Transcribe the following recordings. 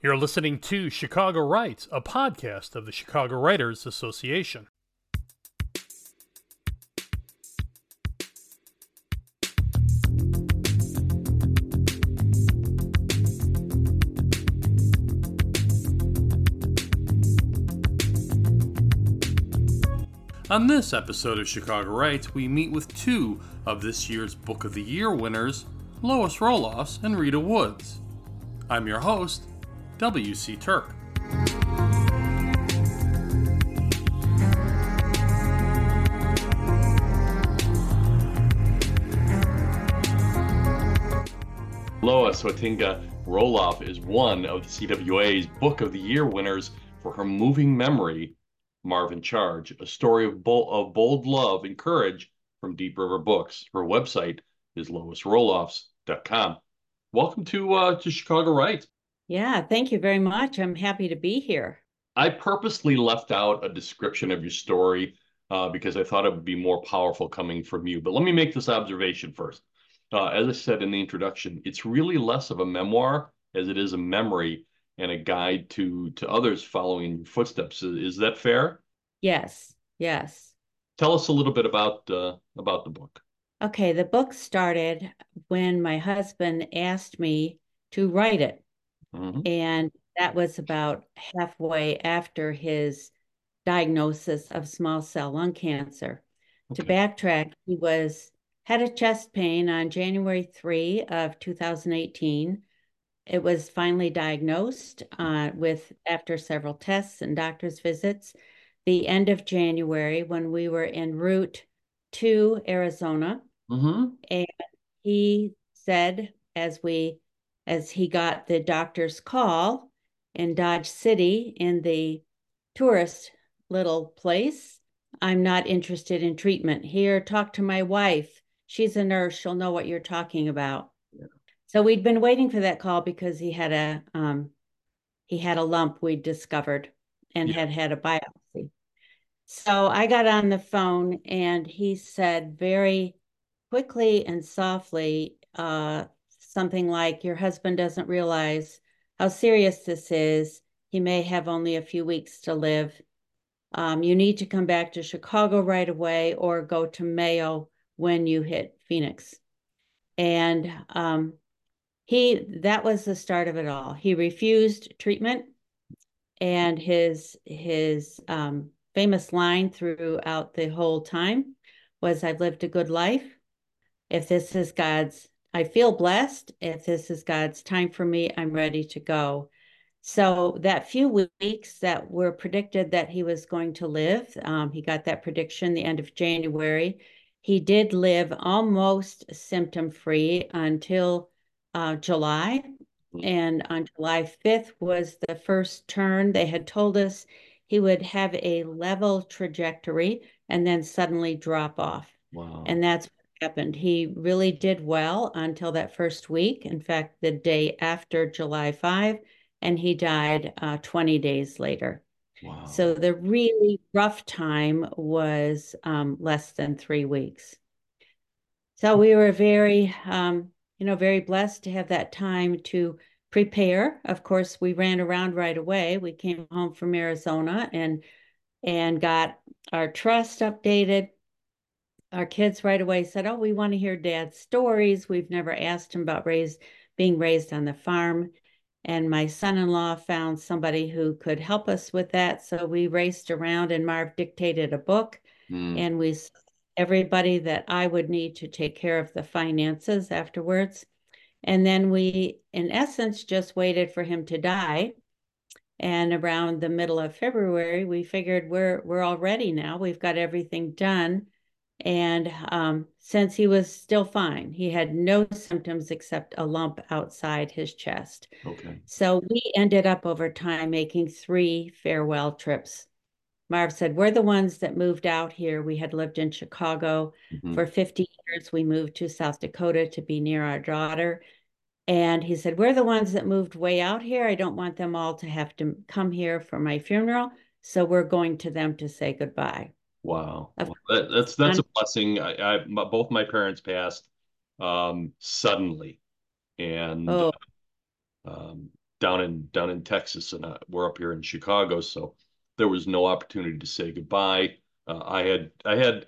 You're listening to Chicago Writes, a podcast of the Chicago Writers Association. On this episode of Chicago Writes, we meet with two of this year's Book of the Year winners, Lois Roelofs and Rita Woods. I'm your host, W.C. Turk. Lois Hoitenga Roelofs is one of the CWA's Book of the Year winners for her moving memory, Marv in Charge, a story of bold, of bold love and courage from Deep River Books. Her website is loisroelofs.com. Welcome to uh, to Chicago Writes. Yeah, thank you very much. I'm happy to be here. I purposely left out a description of your story uh, because I thought it would be more powerful coming from you. But let me make this observation first. Uh, as I said in the introduction, it's really less of a memoir as it is a memory and a guide to to others following your footsteps. Is, that fair? Yes. Yes. Tell us a little bit about uh, about the book. Okay, the book started when my husband asked me to write it. Mm-hmm. And that was about halfway after his diagnosis of small cell lung cancer. Okay. To backtrack, he was had a chest pain on January 3 of 2018. It was finally diagnosed uh, with after several tests and doctor's visits. The end of January, when we were en route to Arizona, mm-hmm. and he said, as we as he got the doctor's call in Dodge City in the tourist little place. I'm not interested in treatment. Here, talk to my wife. She's a nurse. She'll know what you're talking about. Yeah. So we'd been waiting for that call because he had a um, he had a lump we'd discovered and yeah. had had a biopsy. So I got on the phone and he said very quickly and softly, uh, something like your husband doesn't realize how serious this is. He may have only a few weeks to live. Um, you need to come back to Chicago right away or go to Mayo when you hit Phoenix. And um, he that was the start of it all. He refused treatment, and his his um, famous line throughout the whole time was, "I've lived a good life. If this is God's I feel blessed. If this is God's time for me, I'm ready to go. So that few weeks that were predicted that he was going to live, um, he got that prediction the end of January. He did live almost symptom free until uh, July. Mm-hmm. And on July 5th was the first turn. They had told us he would have a level trajectory and then suddenly drop off. Wow. And that's happened. He really did well until that first week. In fact, the day after July 5, and he died uh, 20 days later. Wow. So the really rough time was um, less than three weeks. So we were very, um, you know, very blessed to have that time to prepare. Of course, we ran around right away. We came home from Arizona and and got our trust updated our kids right away said, "Oh, we want to hear dad's stories. We've never asked him about raised being raised on the farm." And my son-in-law found somebody who could help us with that. So we raced around and Marv dictated a book mm. and we everybody that I would need to take care of the finances afterwards. And then we, in essence, just waited for him to die. And around the middle of February, we figured we're we're all ready now. We've got everything done. And um, since he was still fine, he had no symptoms except a lump outside his chest. Okay. So we ended up over time making three farewell trips. Marv said, We're the ones that moved out here. We had lived in Chicago mm-hmm. for 50 years. We moved to South Dakota to be near our daughter. And he said, We're the ones that moved way out here. I don't want them all to have to come here for my funeral. So we're going to them to say goodbye. Wow, well, that, that's that's a blessing. I, I my, both my parents passed um, suddenly, and oh. um, down in down in Texas, and uh, we're up here in Chicago, so there was no opportunity to say goodbye. Uh, I had I had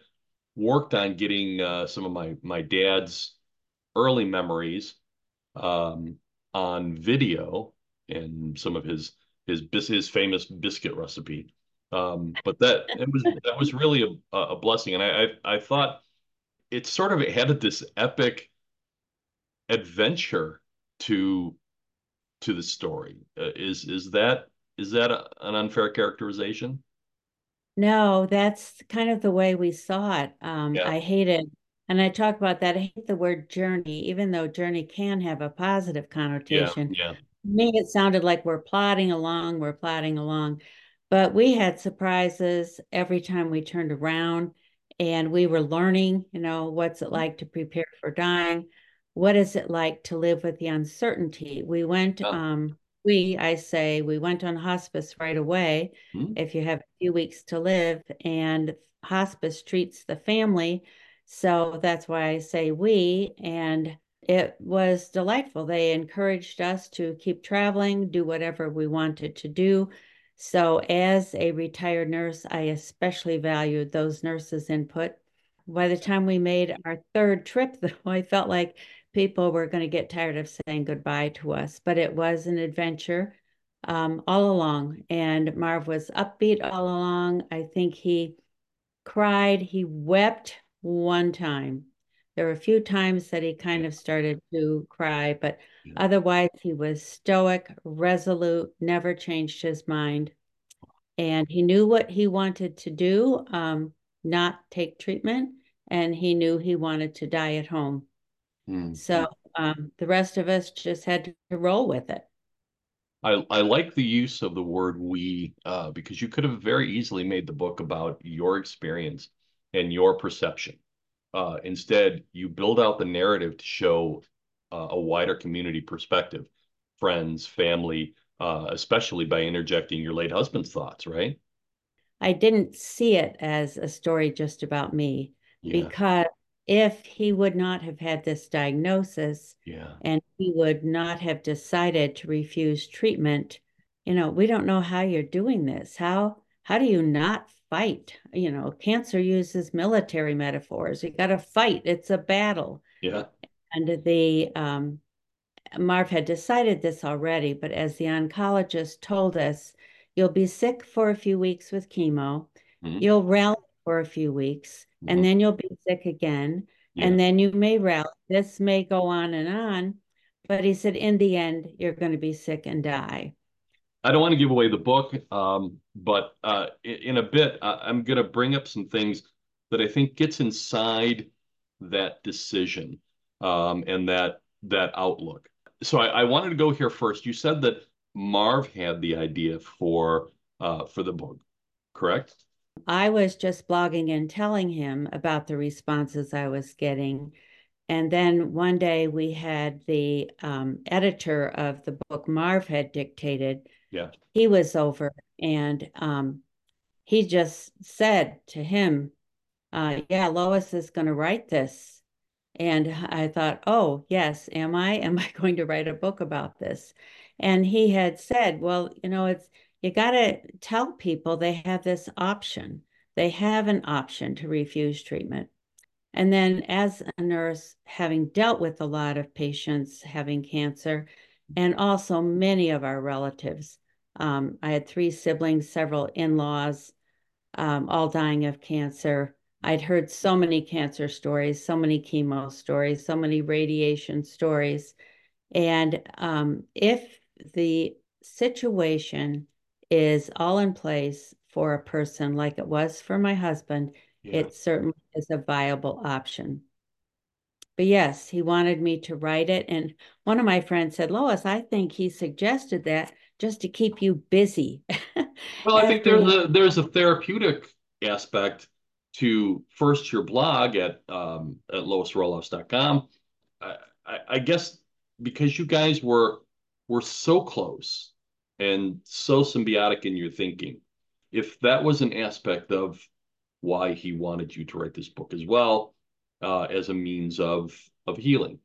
worked on getting uh, some of my my dad's early memories um, on video and some of his his his famous biscuit recipe. Um, but that it was that was really a, a blessing, and I, I I thought it sort of had this epic adventure to to the story. Uh, is is that is that a, an unfair characterization? No, that's kind of the way we saw it. Um, yeah. I hated, and I talk about that. I hate the word journey, even though journey can have a positive connotation. Yeah, yeah. To me, it sounded like we're plodding along, we're plodding along. But we had surprises every time we turned around and we were learning, you know, what's it like to prepare for dying? What is it like to live with the uncertainty? We went, oh. um, we, I say, we went on hospice right away. Mm-hmm. If you have a few weeks to live, and hospice treats the family. So that's why I say we. And it was delightful. They encouraged us to keep traveling, do whatever we wanted to do. So, as a retired nurse, I especially valued those nurses' input. By the time we made our third trip, though, I felt like people were going to get tired of saying goodbye to us, but it was an adventure um, all along. And Marv was upbeat all along. I think he cried, he wept one time. There were a few times that he kind of started to cry, but otherwise he was stoic, resolute, never changed his mind. And he knew what he wanted to do, um, not take treatment, and he knew he wanted to die at home. Mm. So um, the rest of us just had to roll with it. I, I like the use of the word we uh, because you could have very easily made the book about your experience and your perception. Uh, instead, you build out the narrative to show uh, a wider community perspective, friends, family, uh, especially by interjecting your late husband's thoughts, right? I didn't see it as a story just about me yeah. because if he would not have had this diagnosis yeah. and he would not have decided to refuse treatment, you know, we don't know how you're doing this. How how do you not fight? You know, cancer uses military metaphors. You got to fight. It's a battle. Yeah. And the um, Marv had decided this already, but as the oncologist told us, you'll be sick for a few weeks with chemo. Mm-hmm. You'll rally for a few weeks, mm-hmm. and then you'll be sick again. Yeah. And then you may rally. This may go on and on. But he said, in the end, you're going to be sick and die. I don't want to give away the book, um, but uh, in, a bit, I'm going to bring up some things that I think gets inside that decision um, and that that outlook. So I, I, wanted to go here first. You said that Marv had the idea for uh, for the book, correct? I was just blogging and telling him about the responses I was getting. And then one day we had the um, editor of the book Marv had dictated. Yeah. He was over and um, he just said to him, uh, Yeah, Lois is going to write this. And I thought, oh, yes, am I? Am I going to write a book about this? And he had said, well, you know, it's, you got to tell people they have this option. They have an option to refuse treatment. And then, as a nurse, having dealt with a lot of patients having cancer, and also many of our relatives, um, I had three siblings, several in laws, um, all dying of cancer. I'd heard so many cancer stories, so many chemo stories, so many radiation stories. And um, if the situation is all in place for a person like it was for my husband, yeah. it certainly is a viable option. But yes, he wanted me to write it. And one of my friends said, Lois, I think he suggested that just to keep you busy. well, I think there's a there's a therapeutic aspect to first your blog at um, at loisroelofs.com. I, I, I guess because you guys were were so close and so symbiotic in your thinking, if that was an aspect of why he wanted you to write this book as well uh, as a means of of healing,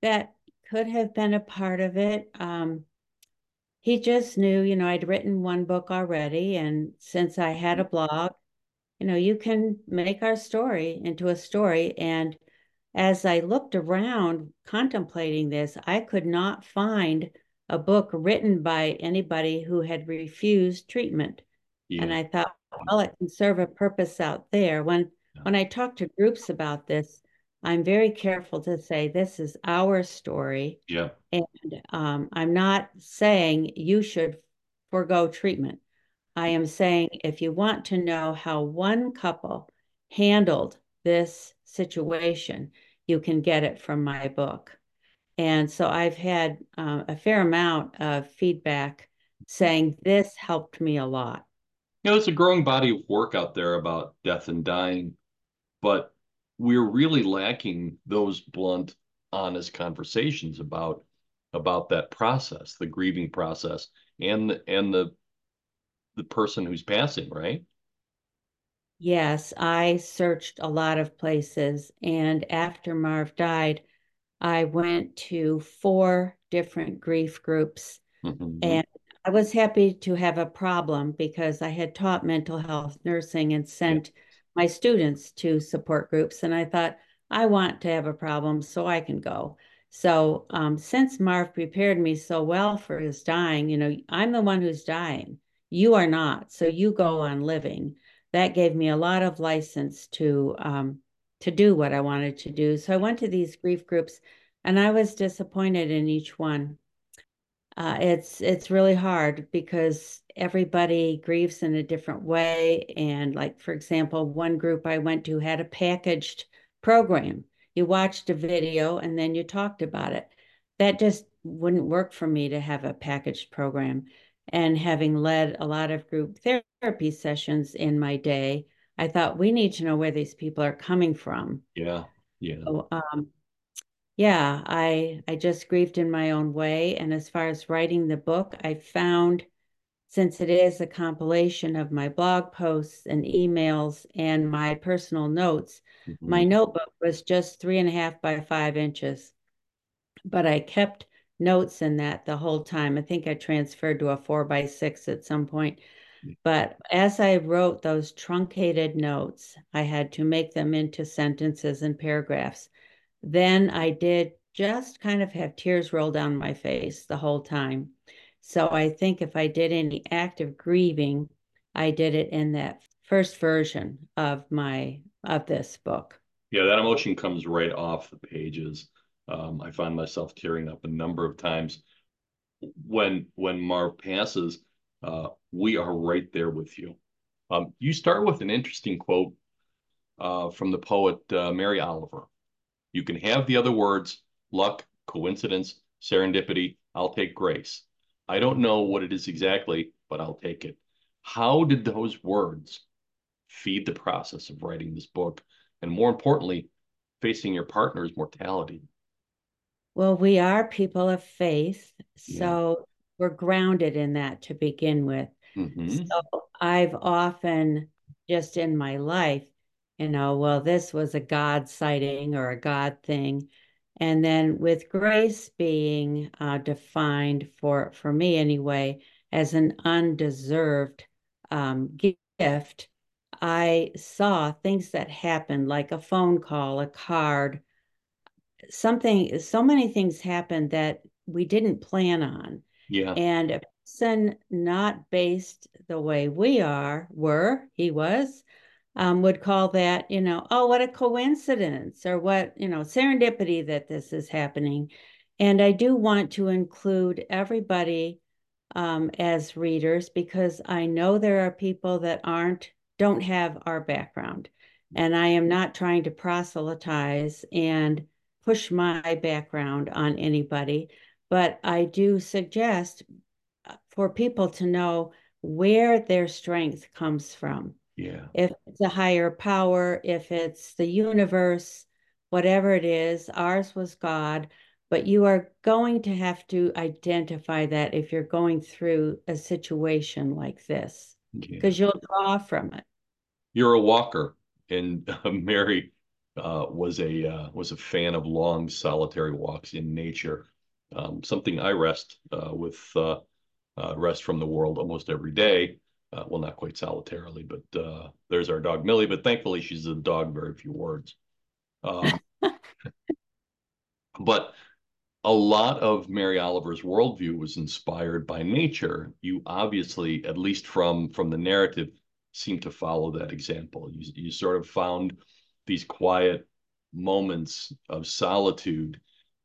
that could have been a part of it. Um, he just knew, you know, I'd written one book already. And since I had a mm-hmm. blog, you know, you can make our story into a story. And as I looked around contemplating this, I could not find a book written by anybody who had refused treatment. Yeah. And I thought, well, it can serve a purpose out there. When yeah. when I talk to groups about this, I'm very careful to say this is our story. Yeah. And um, I'm not saying you should forego treatment. I am saying if you want to know how one couple handled this situation, you can get it from my book. And so I've had uh, a fair amount of feedback saying this helped me a lot. You know, there's a growing body of work out there about death and dying, but we're really lacking those blunt, honest conversations about about that process, the grieving process, and and the the person who's passing, right? Yes, I searched a lot of places, and after Marv died, I went to four different grief groups, mm-hmm. and I was happy to have a problem because I had taught mental health nursing and sent yeah my students to support groups. And I thought, I want to have a problem so I can go. So um, since Marv prepared me so well for his dying, you know, I'm the one who's dying. You are not. So you go on living. That gave me a lot of license to um, to do what I wanted to do. So I went to these grief groups, and I was disappointed in each one uh, it's it's really hard because everybody grieves in a different way. And like for example one group i went to had a packaged program. You watched a video and then you talked about it. That just wouldn't work for me to have a packaged program. And having led a lot of group therapy sessions in my day i thought we need to know where these people are coming from. Yeah yeah. So, um, yeah, I I just grieved in my own way. And as far as writing the book, I found since it is a compilation of my blog posts and emails and my personal notes, mm-hmm. my notebook was just three and a half by five inches. But I kept notes in that the whole time. I think I transferred to a four by six at some point. But as I wrote those truncated notes, I had to make them into sentences and paragraphs then I did just kind of have tears roll down my face the whole time. So I think if I did any active grieving, I did it in that first version of my of this book. Yeah, that emotion comes right off the pages. Um, I find myself tearing up a number of times when when Marv passes. Uh, we are right there with you. Um, you start with an interesting quote uh, from the poet uh, Mary Oliver. You can have the other words luck, coincidence, serendipity. I'll take grace. I don't know what it is exactly, but I'll take it. How did those words feed the process of writing this book? And more importantly, facing your partner's mortality? Well, we are people of faith. So yeah. we're grounded in that to begin with. Mm-hmm. So I've often, just in my life, you know, well, this was a God sighting or a God thing. And then with grace being uh, defined for, for me anyway, as an undeserved um, gift, I saw things that happened like a phone call, a card, something, so many things happened that we didn't plan on. Yeah. And a person not based the way we are, were, he was, um, would call that, you know, oh, what a coincidence or what, you know, serendipity that this is happening. And I do want to include everybody um, as readers because I know there are people that aren't, don't have our background. And I am not trying to proselytize and push my background on anybody, but I do suggest uh, for people to know where their strength comes from yeah. If it's a higher power, if it's the universe, whatever it is, ours was God. But you are going to have to identify that if you're going through a situation like this, because yeah. you'll draw from it. You're a walker, and uh, Mary uh, was a uh, was a fan of long solitary walks in nature. Um, something I rest uh, with uh, uh, rest from the world almost every day. Uh, well, not quite solitarily, but uh, there's our dog Millie. But thankfully, she's a dog, very few words. Um, but a lot of Mary Oliver's worldview was inspired by nature. You obviously, at least from from the narrative, seem to follow that example. You you sort of found these quiet moments of solitude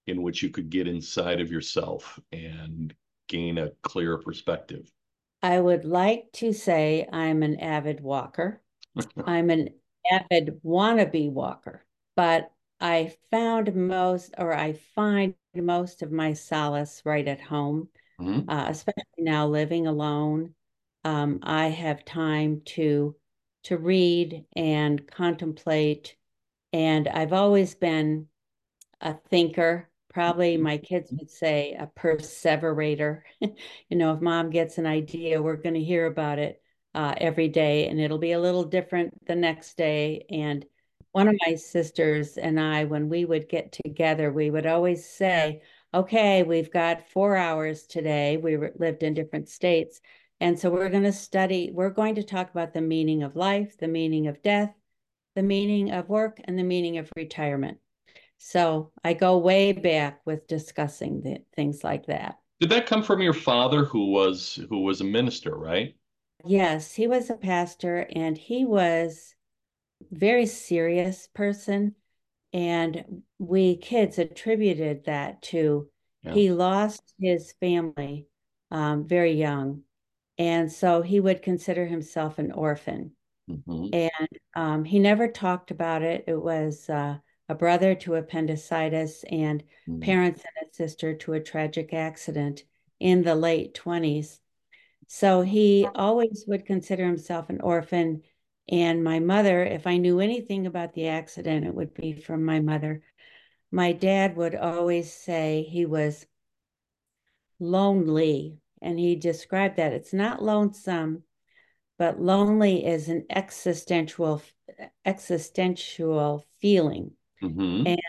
in which you could get inside of yourself and gain a clearer perspective. I would like to say I'm an avid walker. I'm an avid wannabe walker, but I found most, or I find most of my solace right at home, mm-hmm. uh, especially now living alone. Um, I have time to to read and contemplate, and I've always been a thinker. Probably my kids would say a perseverator. you know, if mom gets an idea, we're going to hear about it uh, every day, and it'll be a little different the next day. And one of my sisters and I, when we would get together, we would always say, okay, we've got four hours today. We lived in different states. And so we're going to study, we're going to talk about the meaning of life, the meaning of death, the meaning of work, and the meaning of retirement. So I go way back with discussing the, things like that. Did that come from your father who was who was a minister, right? Yes, he was a pastor and he was very serious person. And we kids attributed that to yeah. he lost his family um, very young. And so he would consider himself an orphan. Mm-hmm. And um, he never talked about it. It was uh, a brother to appendicitis and mm-hmm. parents and a sister to a tragic accident in the late 20s. So he always would consider himself an orphan and my mother, if I knew anything about the accident, it would be from my mother. My dad would always say he was lonely, and he described that it's not lonesome, but lonely is an existential existential feeling. Mm-hmm. And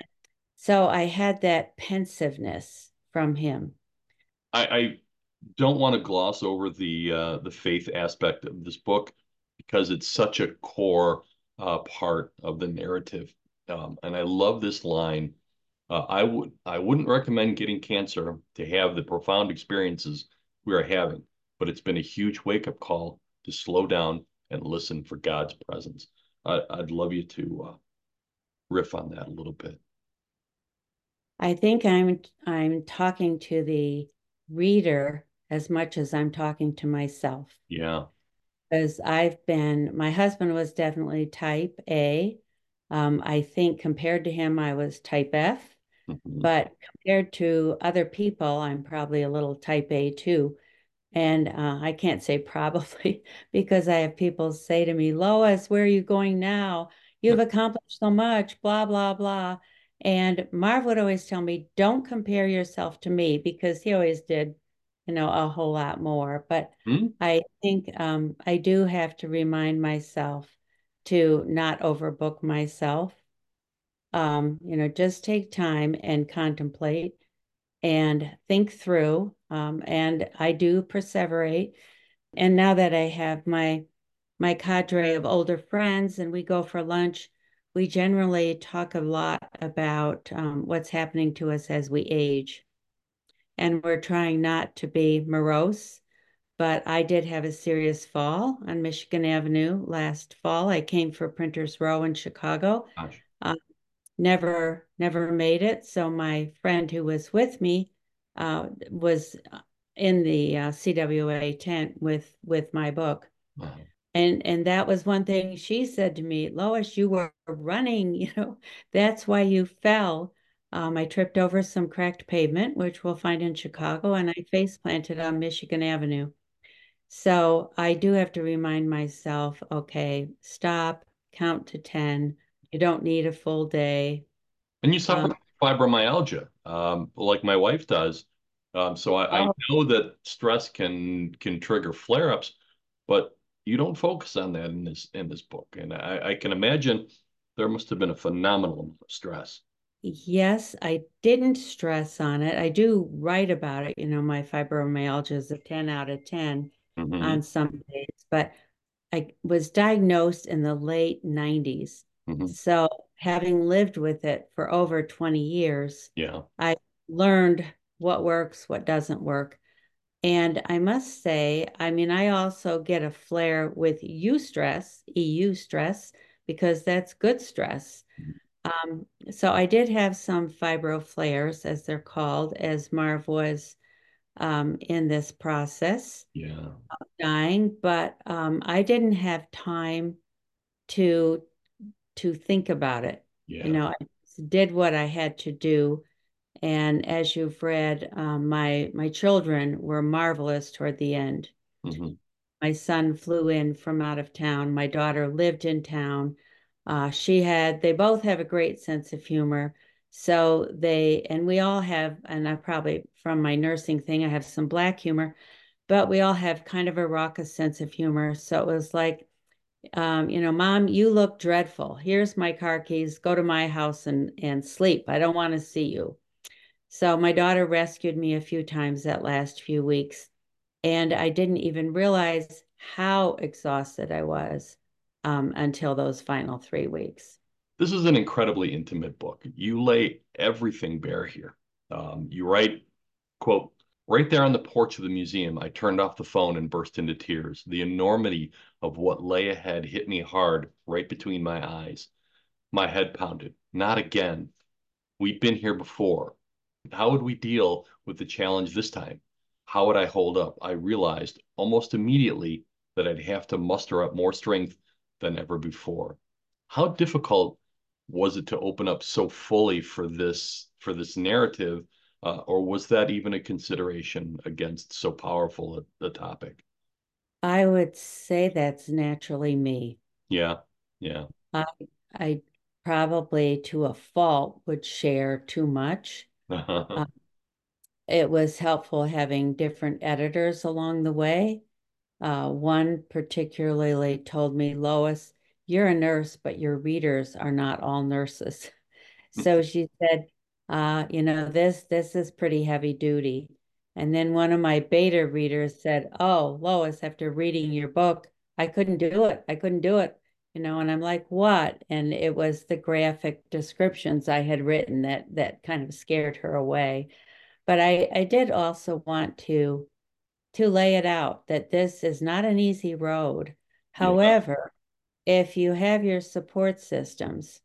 so I had that pensiveness from him. I, I don't want to gloss over the uh, the faith aspect of this book because it's such a core uh, part of the narrative. Um, and I love this line. Uh, I would I wouldn't recommend getting cancer to have the profound experiences we are having, but it's been a huge wake up call to slow down and listen for God's presence. I, would love you to uh, riff on that a little bit. I think I'm I'm talking to the reader as much as I'm talking to myself. Yeah because I've been, my husband was definitely type A. Um, I think compared to him, I was type F, mm-hmm. but compared to other people, I'm probably a little type A too. And uh, I can't say probably because I have people say to me, Lois, where are you going now? You've accomplished so much, blah, blah, blah. And Marv would always tell me, don't compare yourself to me because he always did you know, a whole lot more. But mm-hmm. I think um, I do have to remind myself to not overbook myself. Um, you know, just take time and contemplate and think through. Um, and I do perseverate. And now that I have my my cadre of older friends and we go for lunch, we generally talk a lot about um, what's happening to us as we age and we're trying not to be morose. But I did have a serious fall on Michigan Avenue last fall. I came for Printers Row in Chicago. Uh, never, never made it. So my friend who was with me uh, was in the uh, CWA tent with with my book. Wow. And and that was one thing she said to me, Lois, you were running, you know, that's why you fell. Um, I tripped over some cracked pavement, which we'll find in Chicago, and I face planted on Michigan Avenue. So I do have to remind myself okay, stop, count to 10. You don't need a full day. And you suffer um, fibromyalgia, um, like my wife does. Um, so I, oh. I know that stress can can trigger flare ups, but you don't focus on that in this in this book. And I, I can imagine there must have been a phenomenal stress. yes, I didn't stress on it. I do write about it. You know, my fibromyalgia is a 10 out of 10 mm-hmm. on some days, but I was diagnosed in the late 90s. Mm-hmm. So having lived with it for over 20 years, yeah, I learned what works, what doesn't work. And I must say, I mean, I also get a flare with eustress, EU stress, because that's good stress. Um, so I did have some fibro flares, as they're called, as Marv was um, in this process. Yeah. Dying, but um, I didn't have time to to think about it. Yeah. You know, I did what I had to do. And as you've read, um, my my children were marvelous toward the end. Mm-hmm. My son flew in from out of town. My daughter lived in town. Uh, she had, they both have a great sense of humor. So they, and we all have, and I probably from my nursing thing, I have some black humor, but we all have kind of a raucous sense of humor. So it was like, um, you know, mom, you look dreadful. Here's my car keys. Go to my house and and sleep. I don't want to see you. So my daughter rescued me a few times that last few weeks, and I didn't even realize how exhausted I was um, until those final three weeks. This is an incredibly intimate book. You lay everything bare here. Um, you write, quote, right there on the porch of the museum, I turned off the phone and burst into tears. The enormity of what lay ahead hit me hard right between my eyes. My head pounded. Not again. We'd been here before. How would we deal with the challenge this time? How would I hold up? I realized almost immediately that I'd have to muster up more strength than ever before. How difficult was it to open up so fully for this for this narrative, uh, or was that even a consideration against so powerful a, a topic? I would say that's naturally me. Yeah, yeah. I I probably to a fault would share too much. Uh, it was helpful having different editors along the way uh, one particularly told me, Lois, you're a nurse, but your readers are not all nurses. so she said, uh, you know, this this is pretty heavy duty. And then one of my beta readers said, Oh, Lois, after reading your book, I couldn't do it. I couldn't do it. You know, and I'm like, what? And it was the graphic descriptions I had written that that kind of scared her away. But I, I did also want to to lay it out that this is not an easy road. However, yeah. if you have your support systems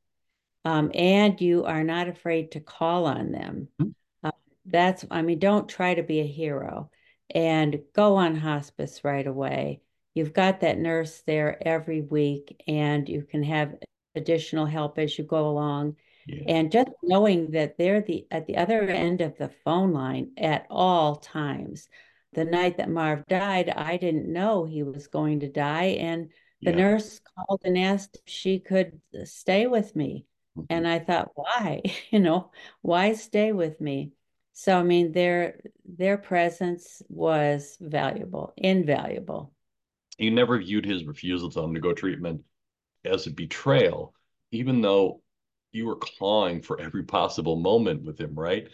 um, and you are not afraid to call on them, mm-hmm. uh, that's, I mean, don't try to be a hero and go on hospice right away. You've got that nurse there every week, and you can have additional help as you go along. Yeah. And just knowing that they're the at the other end of the phone line at all times the night that Marv died, I didn't know he was going to die. And the yeah. nurse called and asked if she could stay with me. Mm-hmm. And I thought, why? you know, why stay with me? So I mean, their their presence was valuable, invaluable. You never viewed his refusal to undergo treatment as a betrayal, even though you were clawing for every possible moment with him, right?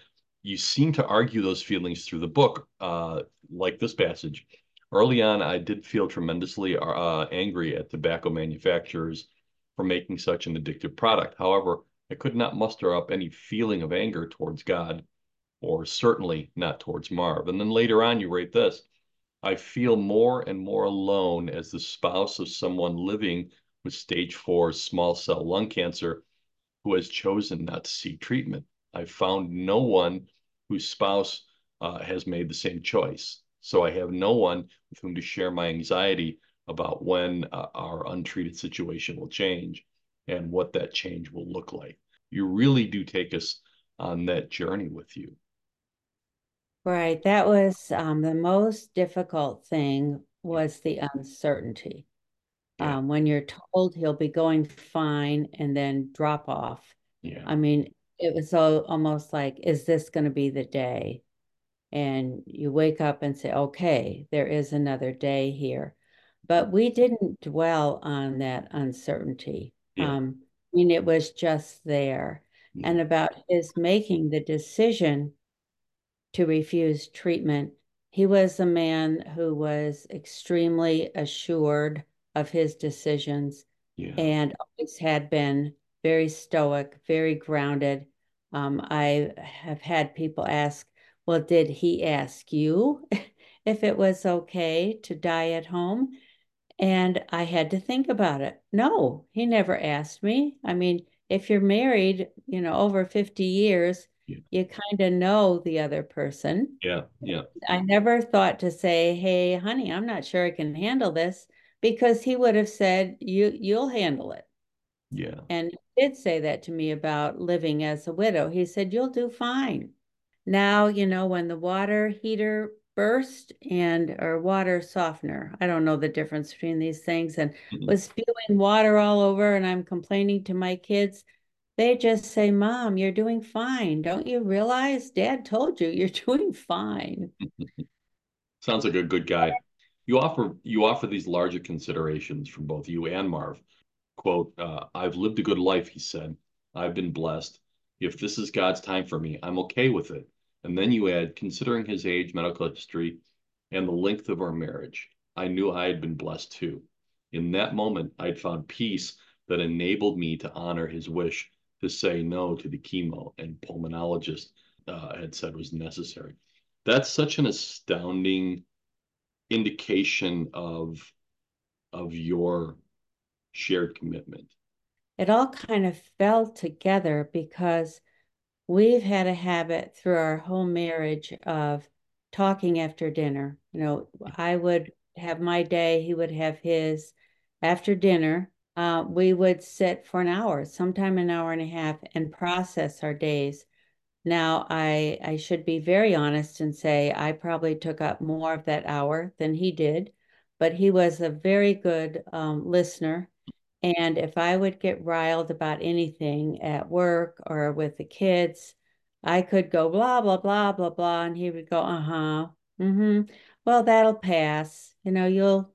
you seem to argue those feelings through the book, uh, like this passage. Early on, I did feel tremendously uh, angry at tobacco manufacturers for making such an addictive product. However, I could not muster up any feeling of anger towards God, or certainly not towards Marv. And then later on, you write this I feel more and more alone as the spouse of someone living with stage four small cell lung cancer who has chosen not to seek treatment. I found no one whose spouse uh, has made the same choice. So I have no one with whom to share my anxiety about when uh, our untreated situation will change and what that change will look like. You really do take us on that journey with you. Right. That was um, the most difficult thing was the uncertainty. Yeah. Um, when you're told he'll be going fine and then drop off. Yeah. I mean, it was so almost like, is this going to be the day? And you wake up and say, okay, there is another day here. But we didn't dwell on that uncertainty. Yeah. Um, I mean, it was just there. yeah. and about his making the decision to refuse treatment. He was a man who was extremely assured of his decisions yeah. and always had been very stoic, very grounded. Um, I have had people ask, well, did he ask you if it was okay to die at home? And I had to think about it. No, he never asked me. I mean, if you're married, you know, over 50 years, yeah. you kind of know the other person. Yeah, yeah. I never thought to say, "Hey, honey, I'm not sure I can handle this," because he would have said, "You you'll handle it." Yeah. And he did say that to me about living as a widow. He said, "You'll do fine." Now, you know, when the water heater burst and or water softener, I don't know the difference between these things, and mm-hmm. was spewing water all over, and I'm complaining to my kids. They just say, Mom, you're doing fine. Don't you realize Dad told you you're doing fine? Sounds like a good guy. You offer you offer these larger considerations from both you and Marv. Quote, uh, I've lived a good life, he said. I've been blessed. If this is God's time for me, I'm okay with it. And then you add, considering his age, medical history, and the length of our marriage, I knew I had been blessed too. In that moment, I'd found peace that enabled me to honor his wish to say no to the chemo and pulmonologist uh, had said was necessary. That's such an astounding indication of of your shared commitment. It all kind of fell together because we've had a habit through our whole marriage of talking after dinner. You know, I would have my day, he would have his. After dinner, uh, we would sit for an hour, sometime an hour and a half, and process our days. Now, I I should be very honest and say I probably took up more of that hour than he did, but he was a very good um, listener. And if I would get riled about anything at work or with the kids, I could go blah blah blah blah blah, and he would go, uh huh, mm-hmm. Well, that'll pass. You know, you'll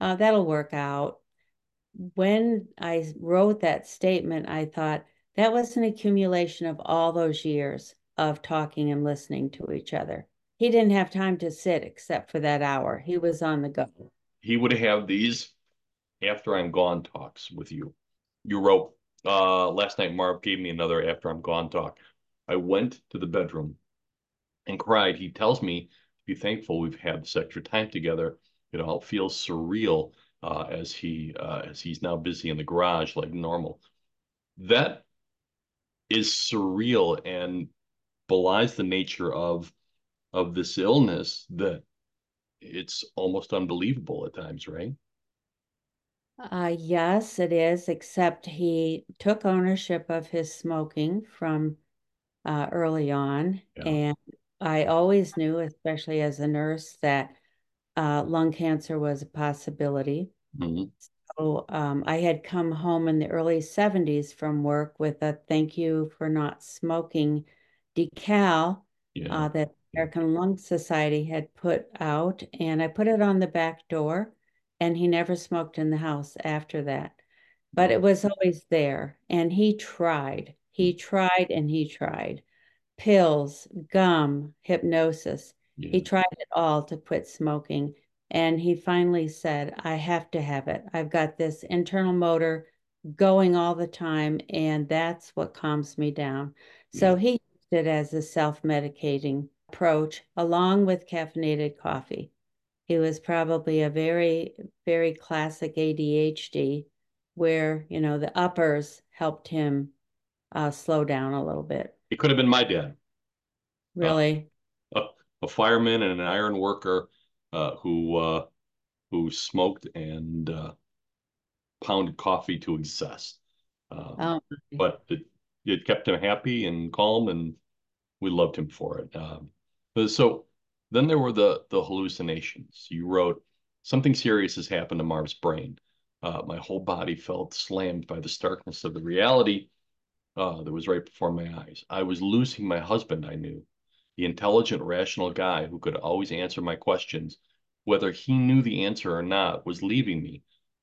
uh, that'll work out when I wrote that statement, I thought that was an accumulation of all those years of talking and listening to each other. He didn't have time to sit except for that hour. He was on the go. He would have these after I'm gone talks with you. You wrote uh, last night, Marv gave me another after I'm gone talk. I went to the bedroom and cried. He tells me to be thankful we've had this extra time together. It all feels surreal uh, as he uh, as he's now busy in the garage like normal. That is surreal and belies the nature of of this illness that it's almost unbelievable at times, right? Uh, yes, it is, except he took ownership of his smoking from uh, early on. Yeah. And I always knew, especially as a nurse, that uh, lung cancer was a possibility. Mm-hmm. So um, I had come home in the early 70s from work with a thank you for not smoking decal yeah. uh, that American Lung Society had put out. And I put it on the back door, and he never smoked in the house after that. But it was always there. And he tried, he mm. tried, and he tried pills, gum, hypnosis. Yeah. He tried it all to quit smoking. And he finally said, I have to have it. I've got this internal motor going all the time, and that's what calms me down. Yeah. So he used it as a self medicating approach along with caffeinated coffee. He was probably a very, very classic ADHD where, you know, the uppers helped him uh, slow down a little bit. It could have been my dad. Really? A, a, fireman and an iron worker uh, who uh, who smoked and uh, pounded coffee to excess. Um, oh. But it, it kept him happy and calm, and we loved him for it. Um, so then there were the the hallucinations. You wrote something serious has happened to Marv's brain. Uh, my whole body felt slammed by the starkness of the reality uh, that was right before my eyes. I was losing my husband. I knew the intelligent, rational guy who could always answer my questions, whether he knew the answer or not, was leaving me.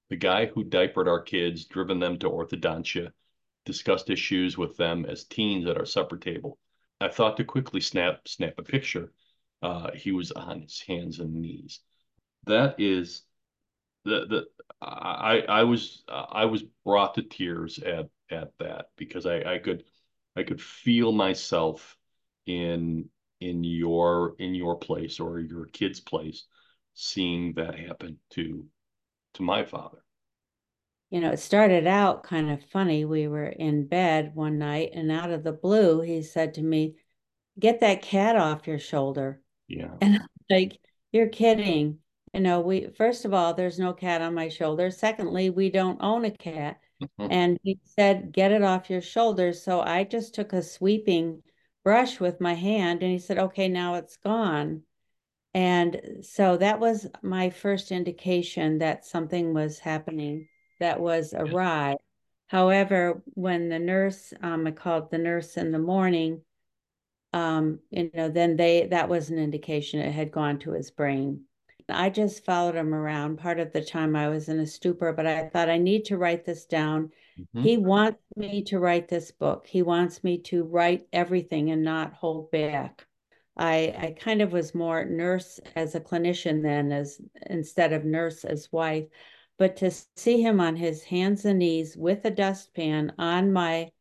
The guy who diapered our kids, driven them to orthodontia, discussed issues with them as teens at our supper table. I thought to quickly snap snap a picture. Uh, he was on his hands and knees. That is the the I I was I was brought to tears at at that because I I could I could feel myself in in your in your place or your kid's place seeing that happen to to my father you know, it started out kind of funny. We were in bed one night, and out of the blue, he said to me, Get that cat off your shoulder. Yeah. And I'm like, You're kidding. You know, we, first of all, there's no cat on my shoulder. Secondly, we don't own a cat. Mm-hmm. and he said, Get it off your shoulders. So I just took a sweeping brush with my hand, and he said, Okay, now it's gone. And so that was my first indication that something was happening that was awry. However, when the nurse, um, I called the nurse in the morning, um, you know, then they that was an indication it had gone to his brain. I just followed him around. Part of the time I was in a stupor, but I thought I need to write this down. Mm-hmm. He wants me to write this book. He wants me to write everything and not hold back. I I kind of was more nurse as a clinician then as instead of nurse as wife but to see him on his hands and knees with a dustpan on my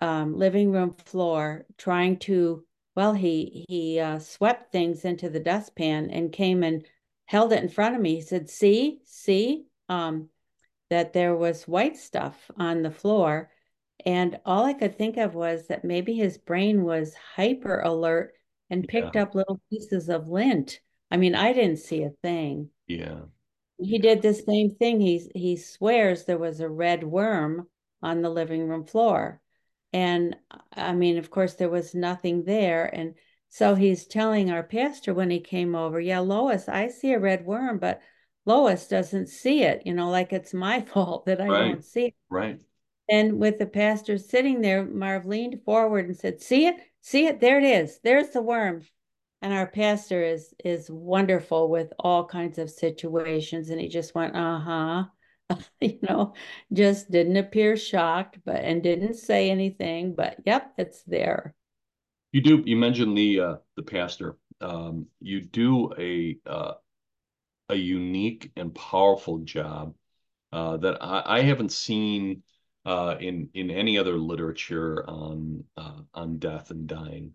um, living room floor trying to well he he uh, swept things into the dustpan and came and held it in front of me he said see see um, that there was white stuff on the floor and all i could think of was that maybe his brain was hyper alert and picked yeah. up little pieces of lint i mean i didn't see a thing yeah he did the same thing. He he swears there was a red worm on the living room floor. And I mean, of course, there was nothing there. And so he's telling our pastor when he came over, Yeah, Lois, I see a red worm, but Lois doesn't see it, you know, like it's my fault that I right. don't see it. Right. And with the pastor sitting there, Marv leaned forward and said, See it? See it? There it is. There's the worm and our pastor is is wonderful with all kinds of situations and he just went uh-huh you know just didn't appear shocked but and didn't say anything but yep it's there you do you mentioned the uh the pastor um you do a uh a unique and powerful job uh that i, I haven't seen uh in in any other literature on uh on death and dying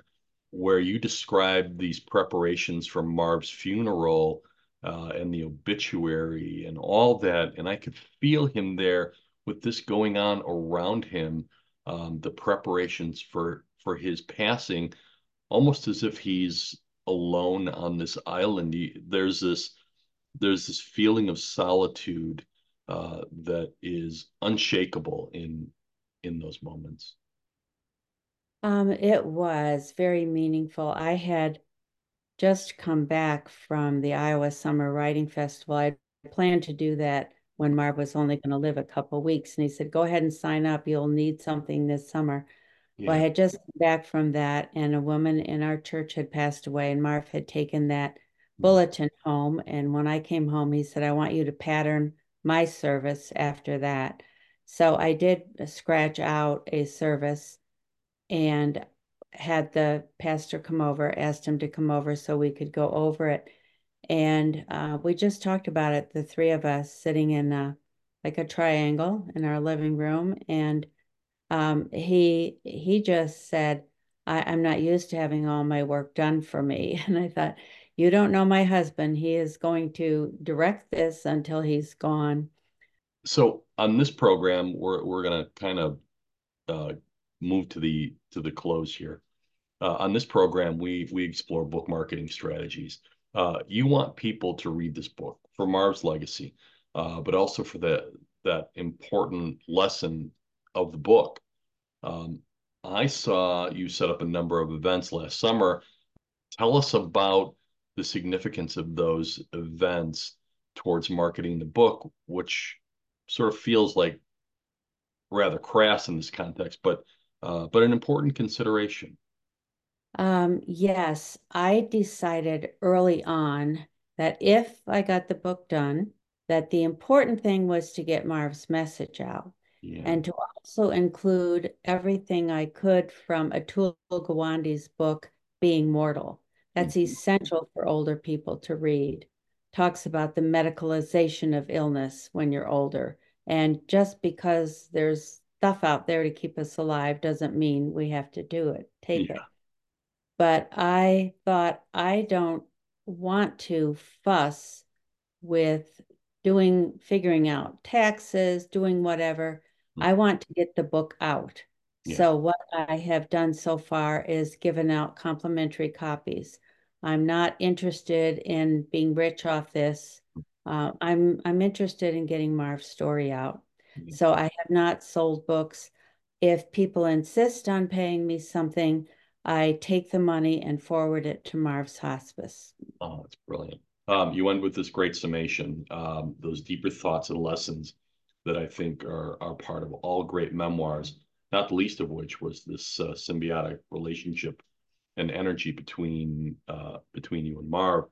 where you describe these preparations for Marv's funeral uh, and the obituary and all that. And I could feel him there with this going on around him, um, the preparations for for his passing, almost as if he's alone on this island. He, there's this there's this feeling of solitude uh, that is unshakable in in those moments. Um, it was very meaningful. I had just come back from the Iowa Summer Writing Festival. I planned to do that when Marv was only going to live a couple weeks, and he said, "Go ahead and sign up. You'll need something this summer." Yeah. Well, I had just come back from that, and a woman in our church had passed away, and Marv had taken that mm. bulletin home. And when I came home, he said, "I want you to pattern my service after that." So I did scratch out a service and had the pastor come over, asked him to come over so we could go over it. And uh, we just talked about it, the three of us sitting in a, like a triangle in our living room. And um, he he just said, I, am not used to having all my work done for me. And I thought, you don't know my husband. He is going to direct this until he's gone. So on this program, we're we're gonna kind of uh, move to the to the close here. Uh, on this program, we we explore book marketing strategies. Uh, you want people to read this book for Marv's legacy, uh, but also for the that important lesson of the book. Um, I saw you set up a number of events last summer. Tell us about the significance of those events towards marketing the book, which sort of feels like rather crass in this context, but uh, but an important consideration. Um, yes, I decided early on that if I got the book done, that the important thing was to get Marv's message out. Yeah. and to also include everything I could from Atul Gawande's book, Being Mortal. That's mm-hmm. essential for older people to read. Talks about the medicalization of illness when you're older. And just because there's stuff out there to keep us alive doesn't mean we have to do it, take yeah. it. But I thought I don't want to fuss with doing, figuring out taxes, doing whatever. I want to get the book out. Yeah. So what I have done so far is given out complimentary copies. I'm not interested in being rich off this. Uh, I'm I'm interested in getting Marv's story out. Mm-hmm. So I have not sold books. If people insist on paying me something, I take the money and forward it to Marv's hospice. Oh, that's brilliant. Um, you end with this great summation, um, those deeper thoughts and lessons that I think are, are part of all great memoirs, not the least of which was this uh, symbiotic relationship and energy between uh, between you and Marv.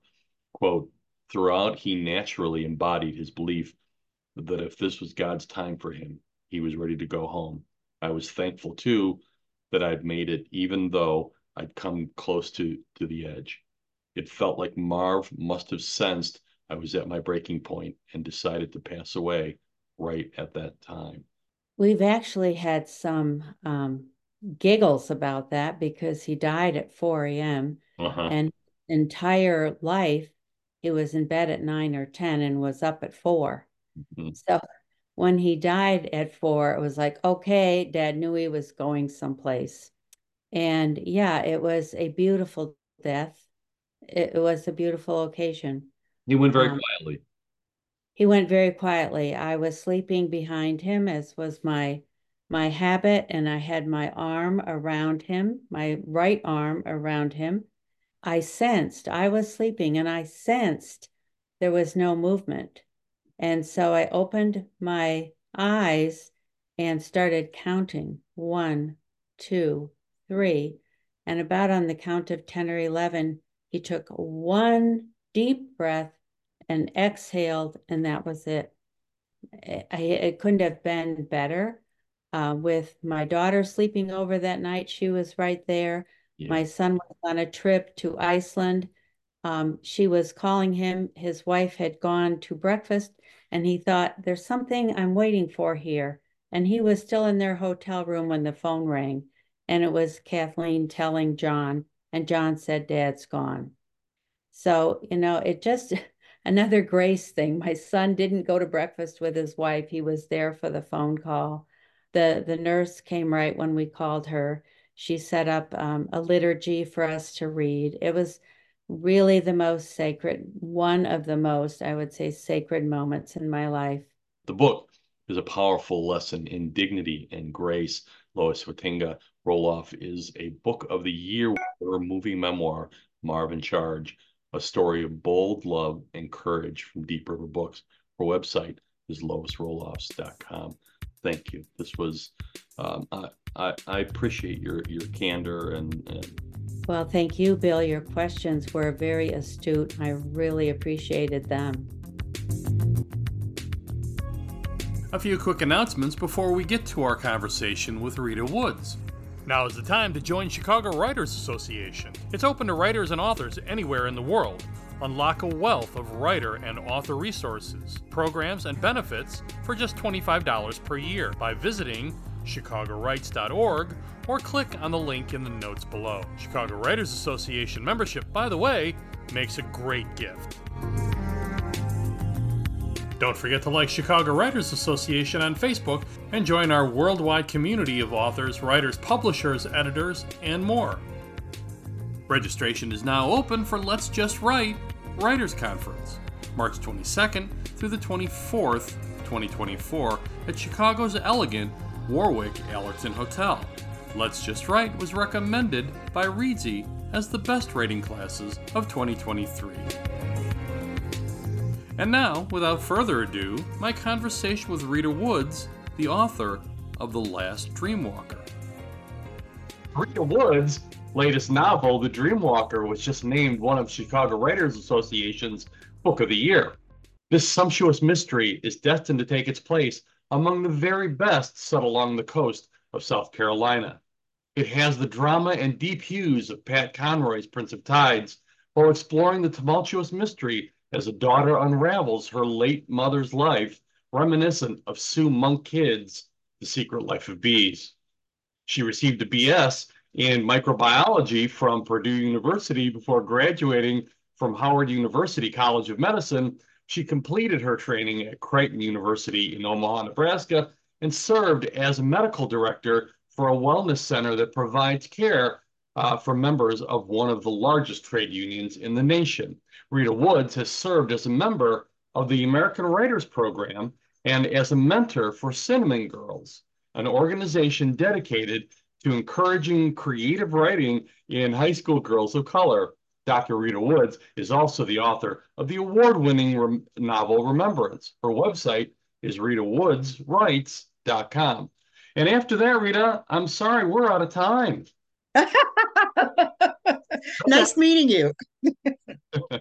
Quote, throughout, he naturally embodied his belief that if this was God's time for him, he was ready to go home. I was thankful too that I'd made it, even though I'd come close to, to the edge. It felt like Marv must have sensed I was at my breaking point and decided to pass away right at that time. We've actually had some um, giggles about that because he died at 4 a.m. Uh-huh. and entire life he was in bed at 9 or 10 and was up at 4. Mm-hmm. So when he died at four, it was like, okay, dad knew he was going someplace. And yeah, it was a beautiful death. It, it was a beautiful occasion. He went very um, quietly. He went very quietly. I was sleeping behind him, as was my my habit, and I had my arm around him, my right arm around him. I sensed I was sleeping, and I sensed there was no movement. And so I opened my eyes and started counting one, two, three. And about on the count of 10 or 11, he took one deep breath and exhaled, and that was it. I, it couldn't have been better. Uh, with my daughter sleeping over that night, she was right there. Yeah. My son was on a trip to Iceland. Um, she was calling him. His wife had gone to breakfast and he thought, there's something I'm waiting for here. And he was still in their hotel room when the phone rang. And it was Kathleen telling John, and John said, Dad's gone. So, you know, it just another grace thing. My son didn't go to breakfast with his wife, he was there for the phone call. The, the nurse came right when we called her. She set up um, a liturgy for us to read. It was really the most sacred, one of the most, I would say, sacred moments in my life. The book is a powerful lesson in dignity and grace. Lois Hoitenga Roelofs is a book of the year movie memoir, Marv in Charge, a story of bold love and courage from Deep River Books. Her website is loisroelofs.com. Thank you. This was, um, I, I, I, appreciate your, your candor and, and well, thank you, Bill. Your questions were very astute. I really appreciated them. A few quick announcements before we get to our conversation with Rita Woods. Now is the time to join Chicago Writers Association. It's open to writers and authors anywhere in the world. Unlock a wealth of writer and author resources, programs, and benefits for just $25 per year by visiting chicagowrites.org or click on the link in the notes below. Chicago Writers Association membership, by the way, makes a great gift. Don't forget to like Chicago Writers Association on Facebook and join our worldwide community of authors, writers, publishers, editors, and more. Registration is now open for Let's Just Write Writers Conference, March 22nd through the 24th, 2024, at Chicago's elegant Warwick Allerton Hotel. Let's Just Write was recommended by Reedsy as the best writing classes of 2023. And now, without further ado, my conversation with Rita Woods, the author of The Last Dreamwalker. Rita Woods' latest novel, The Dreamwalker, was just named one of Chicago Writers Association's Book of the Year. This sumptuous mystery is destined to take its place among the very best set along the coast of South Carolina. It has the drama and deep hues of Pat Conroy's Prince of Tides, while exploring the tumultuous mystery as a daughter unravels her late mother's life, reminiscent of Sue Monk Kidd's The Secret Life of Bees. She received a BS in microbiology from Purdue University before graduating from Howard University College of Medicine. She completed her training at Creighton University in Omaha, Nebraska, and served as a medical director for a wellness center that provides care uh, for members of one of the largest trade unions in the nation. Rita Woods has served as a member of the American Writers Program and as a mentor for Cinnamon Girls, an organization dedicated to encouraging creative writing in high school girls of color. Dr. Rita Woods is also the author of the award-winning rem novel Remembrance. Her website is ritawoodswrites.com. And after that, Rita, I'm sorry, we're out of time. nice meeting you.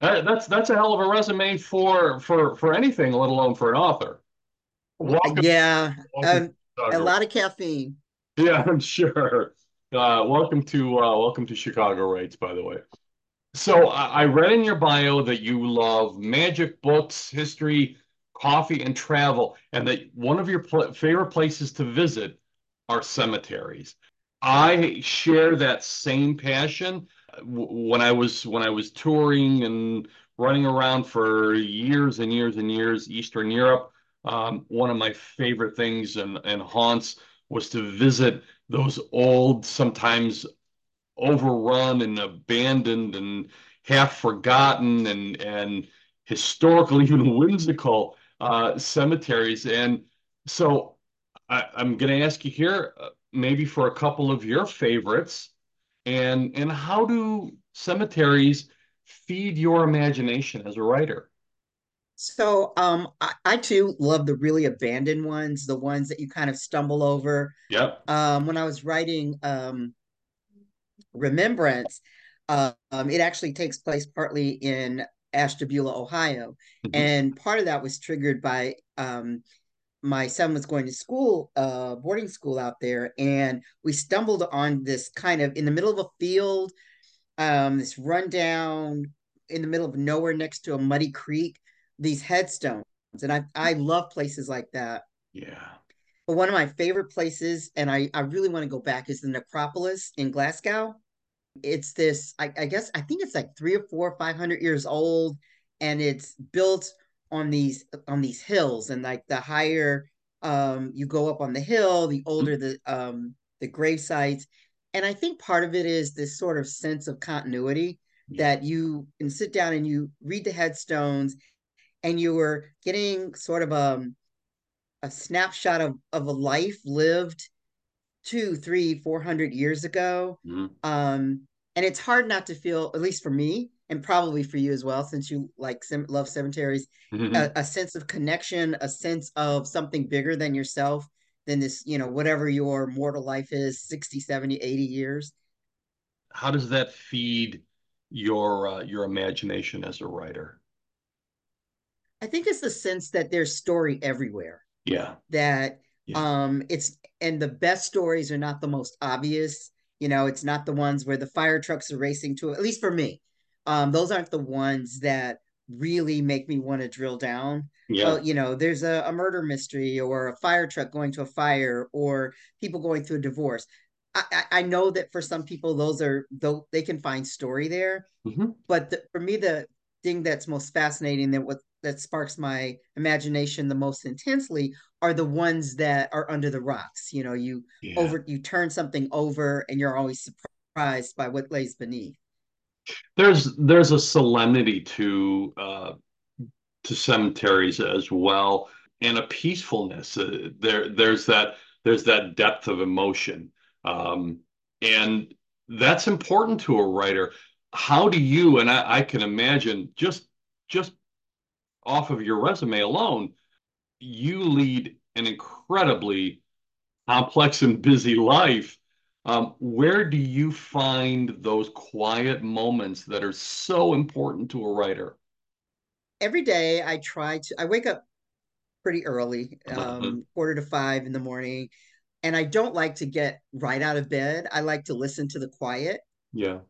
that's that's a hell of a resume for for for anything, let alone for an author. Welcome, yeah, welcome um, a lot of caffeine. Yeah, I'm sure. Uh, welcome to uh, welcome to Chicago Writes, by the way. So I, I read in your bio that you love magic books, history, coffee, and travel, and that one of your pl- favorite places to visit are cemeteries. I share that same passion. When I was when I was touring and running around for years and years and years, Eastern Europe, um, one of my favorite things and, and haunts was to visit those old, sometimes overrun and abandoned and half forgotten and and historical, even whimsical uh, cemeteries. And so I, am going to ask you here, uh, maybe for a couple of your favorites, and and how do cemeteries feed your imagination as a writer? So um, I, I, too love the really abandoned ones, the ones that you kind of stumble over. Yep. Um, when I was writing um, Remembrance, uh, um, it actually takes place partly in Ashtabula, Ohio. Mm-hmm. And part of that was triggered by um, my son was going to school, uh, boarding school out there, and we stumbled on this kind of in the middle of a field, um, this rundown in the middle of nowhere next to a muddy creek, these headstones. And I, I love places like that. Yeah. But one of my favorite places, and I, I really want to go back, is the necropolis in Glasgow it's this I, I, guess i think it's like three or four five hundred years old and it's built on these on these hills and like the higher um you go up on the hill the older the um the grave sites and i think part of it is this sort of sense of continuity that you can sit down and you read the headstones and you were getting sort of a, um, a snapshot of, of a life lived two, three, four hundred years ago. Mm-hmm. Um, and it's hard not to feel, at least for me, and probably for you as well, since you like love cemeteries, mm-hmm. a, a, sense of connection, a sense of something bigger than yourself, than this, you know, whatever your mortal life is 60, 70, 80 years. How does that feed your uh, your imagination as a writer? I think it's the sense that there's story everywhere. Yeah. That yeah. um it's and the best stories are not the most obvious you know it's not the ones where the fire trucks are racing to at least for me um those aren't the ones that really make me want to drill down yeah. Well, you know there's a, a murder mystery or a fire truck going to a fire or people going through a divorce I, I know that for some people those are though they can find story there mm-hmm. but the, for me the thing that's most fascinating that what that sparks my imagination the most intensely are the ones that are under the rocks. You know, you yeah. over you turn something over and you're always surprised by what lays beneath. There's there's a solemnity to uh, to cemeteries as well, and a peacefulness. Uh, there there's that there's that depth of emotion, um, and that's important to a writer. How do you and I, I can imagine just just off of your resume alone, you lead an incredibly complex and busy life. Um, where do you find those quiet moments that are so important to a writer? Every day I try to, I wake up pretty early, uh-huh. um, mm-hmm. quarter to five in the morning. And I don't like to get right out of bed. I like to listen to the quiet. Yeah.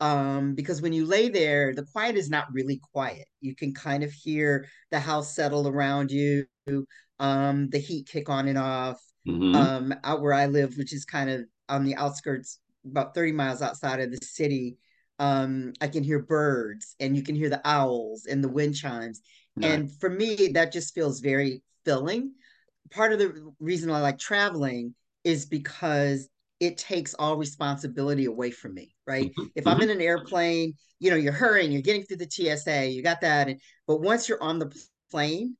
Um, because when you lay there, the quiet is not really quiet. You can kind of hear the house settle around you, um, the heat kick on and off. Mm-hmm. Um, out where I live, which is kind of on the outskirts, about 30 miles outside of the city, um, I can hear birds and you can hear the owls and the wind chimes. Nice. And for me, that just feels very filling. Part of the reason I like traveling is because it takes all responsibility away from me, right? Mm-hmm. If I'm mm-hmm. in an airplane, you know, you're hurrying, you're getting through the TSA, you got that. And, but once you're on the plane,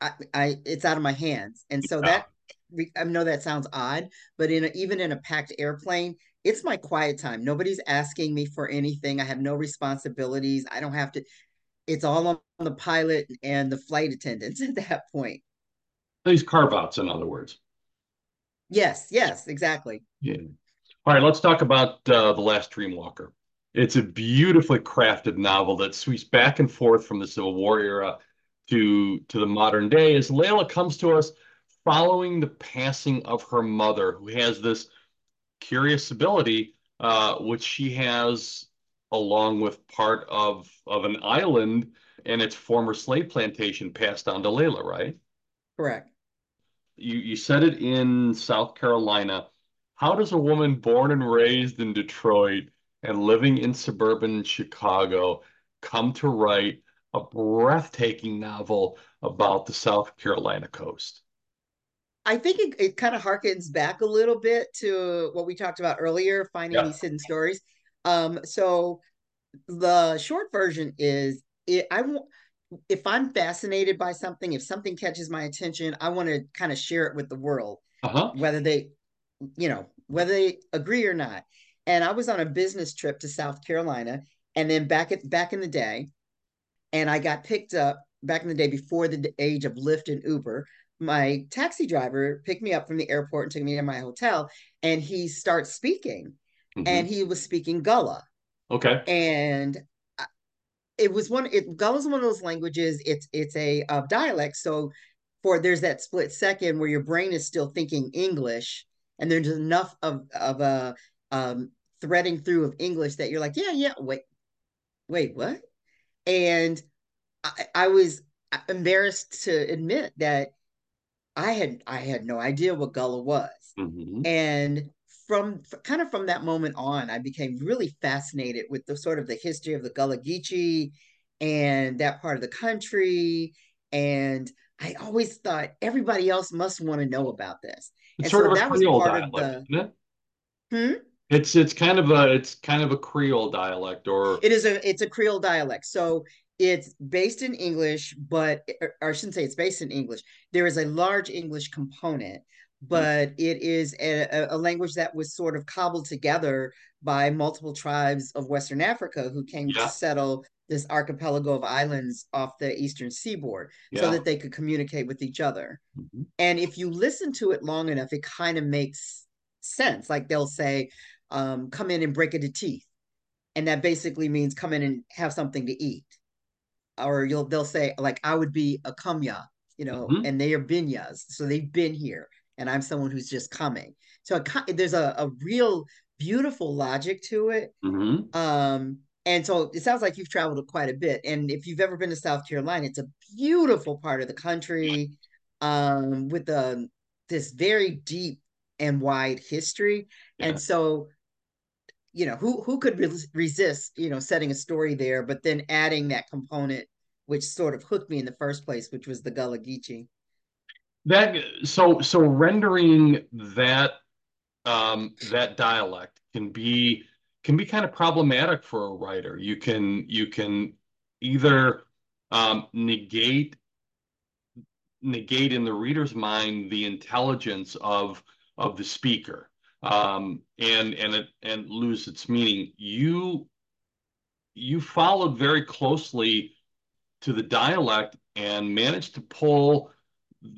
I, I it's out of my hands. And so yeah. that I know that sounds odd, but in a, even in a packed airplane, it's my quiet time. Nobody's asking me for anything. I have no responsibilities. I don't have to. It's all on the pilot and the flight attendants at that point. These carve outs, in other words. Yes, yes, exactly. Yeah. All right, let's talk about uh, The Last Dreamwalker. It's a beautifully crafted novel that sweeps back and forth from the Civil War era to, to the modern day as Layla comes to us following the passing of her mother, who has this curious ability, uh, which she has along with part of, of an island and its former slave plantation passed on to Layla, right? Correct you, you said it in South Carolina. How does a woman born and raised in Detroit and living in suburban Chicago come to write a breathtaking novel about the South Carolina coast? I think it, it kind of harkens back a little bit to what we talked about earlier, finding yeah. these hidden stories. Um, so the short version is it, I want if I'm fascinated by something, if something catches my attention, I want to kind of share it with the world, uh-huh. whether they, you know, whether they agree or not. And I was on a business trip to South Carolina, and then back at back in the day, and I got picked up back in the day before the age of Lyft and Uber. My taxi driver picked me up from the airport and took me to my hotel, and he starts speaking, mm-hmm. and he was speaking Gullah. Okay. And it was one it Gullah is one of those languages it's it's a uh, dialect so for there's that split second where your brain is still thinking english and there's enough of of a um, threading through of english that you're like yeah yeah wait wait what and I, I was embarrassed to admit that i had i had no idea what gullah was mm-hmm. and from kind of from that moment on, I became really fascinated with the sort of the history of the Gullah Geechee and that part of the country. And I always thought everybody else must want to know about this. It's and sort so of that was part dialect, of the. Hmm? It's it's kind of a it's kind of a Creole dialect, or it is a it's a Creole dialect. So it's based in English, but or I shouldn't say it's based in English. There is a large English component, Mm-hmm. but it is a, a, language that was sort of cobbled together by multiple tribes of Western Africa who came yeah. to settle this archipelago of islands off the eastern seaboard yeah. so that they could communicate with each other. Mm-hmm. And if you listen to it long enough, it kind of makes sense. Like they'll say, um, come in and break it to teeth. And that basically means come in and have something to eat. Or you'll they'll say, like, I would be a kumya, you know, mm-hmm. and they are binyas. So they've been here and I'm someone who's just coming. So it, there's a, a real beautiful logic to it. Mm-hmm. Um, and so it sounds like you've traveled quite a bit. And if you've ever been to South Carolina, it's a beautiful part of the country um, with the, this very deep and wide history. Yeah. And so, you know, who who could re- resist, you know, setting a story there, but then adding that component, which sort of hooked me in the first place, which was the Gullah Geechee that so so rendering that um, that dialect can be can be kind of problematic for a writer. You can you can either um, negate negate in the reader's mind the intelligence of of the speaker um, and and it and lose its meaning. You you followed very closely to the dialect and managed to pull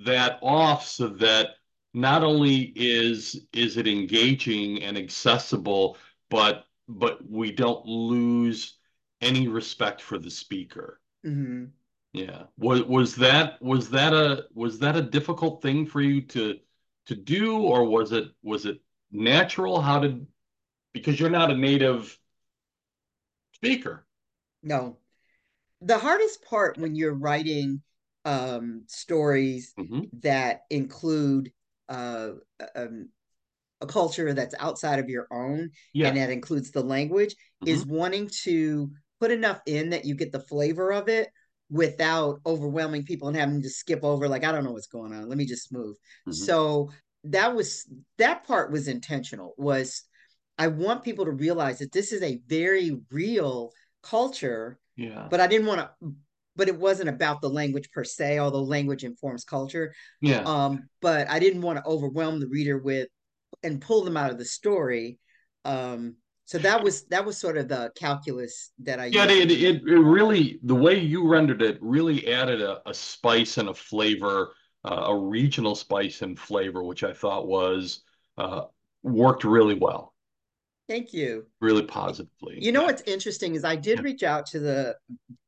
that off so that not only is is it engaging and accessible, but but we don't lose any respect for the speaker. Mm-hmm. Yeah. Was was that was that a was that a difficult thing for you to to do or was it was it natural? How did because you're not a native speaker. No. The hardest part when you're writing um, stories mm-hmm. that include uh, um, a culture that's outside of your own yeah. and that includes the language mm-hmm. is wanting to put enough in that you get the flavor of it without overwhelming people and having to skip over like i don't know what's going on let me just move mm-hmm. so that was that part was intentional was i want people to realize that this is a very real culture yeah. but i didn't want to but it wasn't about the language per se although language informs culture. Yeah. Um but i didn't want to overwhelm the reader with and pull them out of the story. Um so that was that was sort of the calculus that i yeah it, it, it really the way you rendered it really added a, a spice and a flavor uh, a regional spice and flavor which i thought was uh, worked really well thank you really positively you know what's interesting is i did reach out to the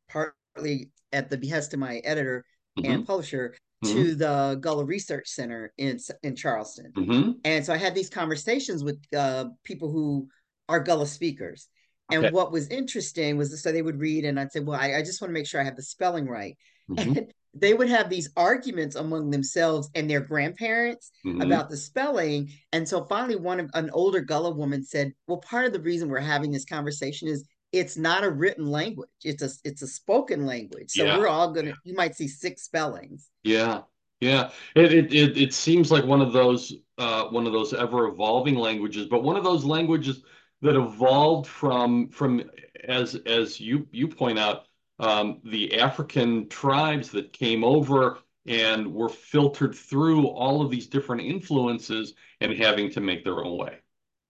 partly at the behest of my editor mm-hmm. and publisher mm-hmm. to the Gullah Research Center in in Charleston, mm-hmm. and so I had these conversations with uh, people who are Gullah speakers. And okay. what was interesting was so they would read, and I'd say, "Well, I, I just want to make sure I have the spelling right." Mm-hmm. And they would have these arguments among themselves and their grandparents mm-hmm. about the spelling. And so finally, one of an older Gullah woman said, "Well, part of the reason we're having this conversation is it's not a written language it's a it's a spoken language so yeah. we're all gonna you might see six spellings yeah yeah it, it it it seems like one of those uh one of those ever evolving languages but one of those languages that evolved from from as as you you point out um, the African tribes that came over and were filtered through all of these different influences and having to make their own way.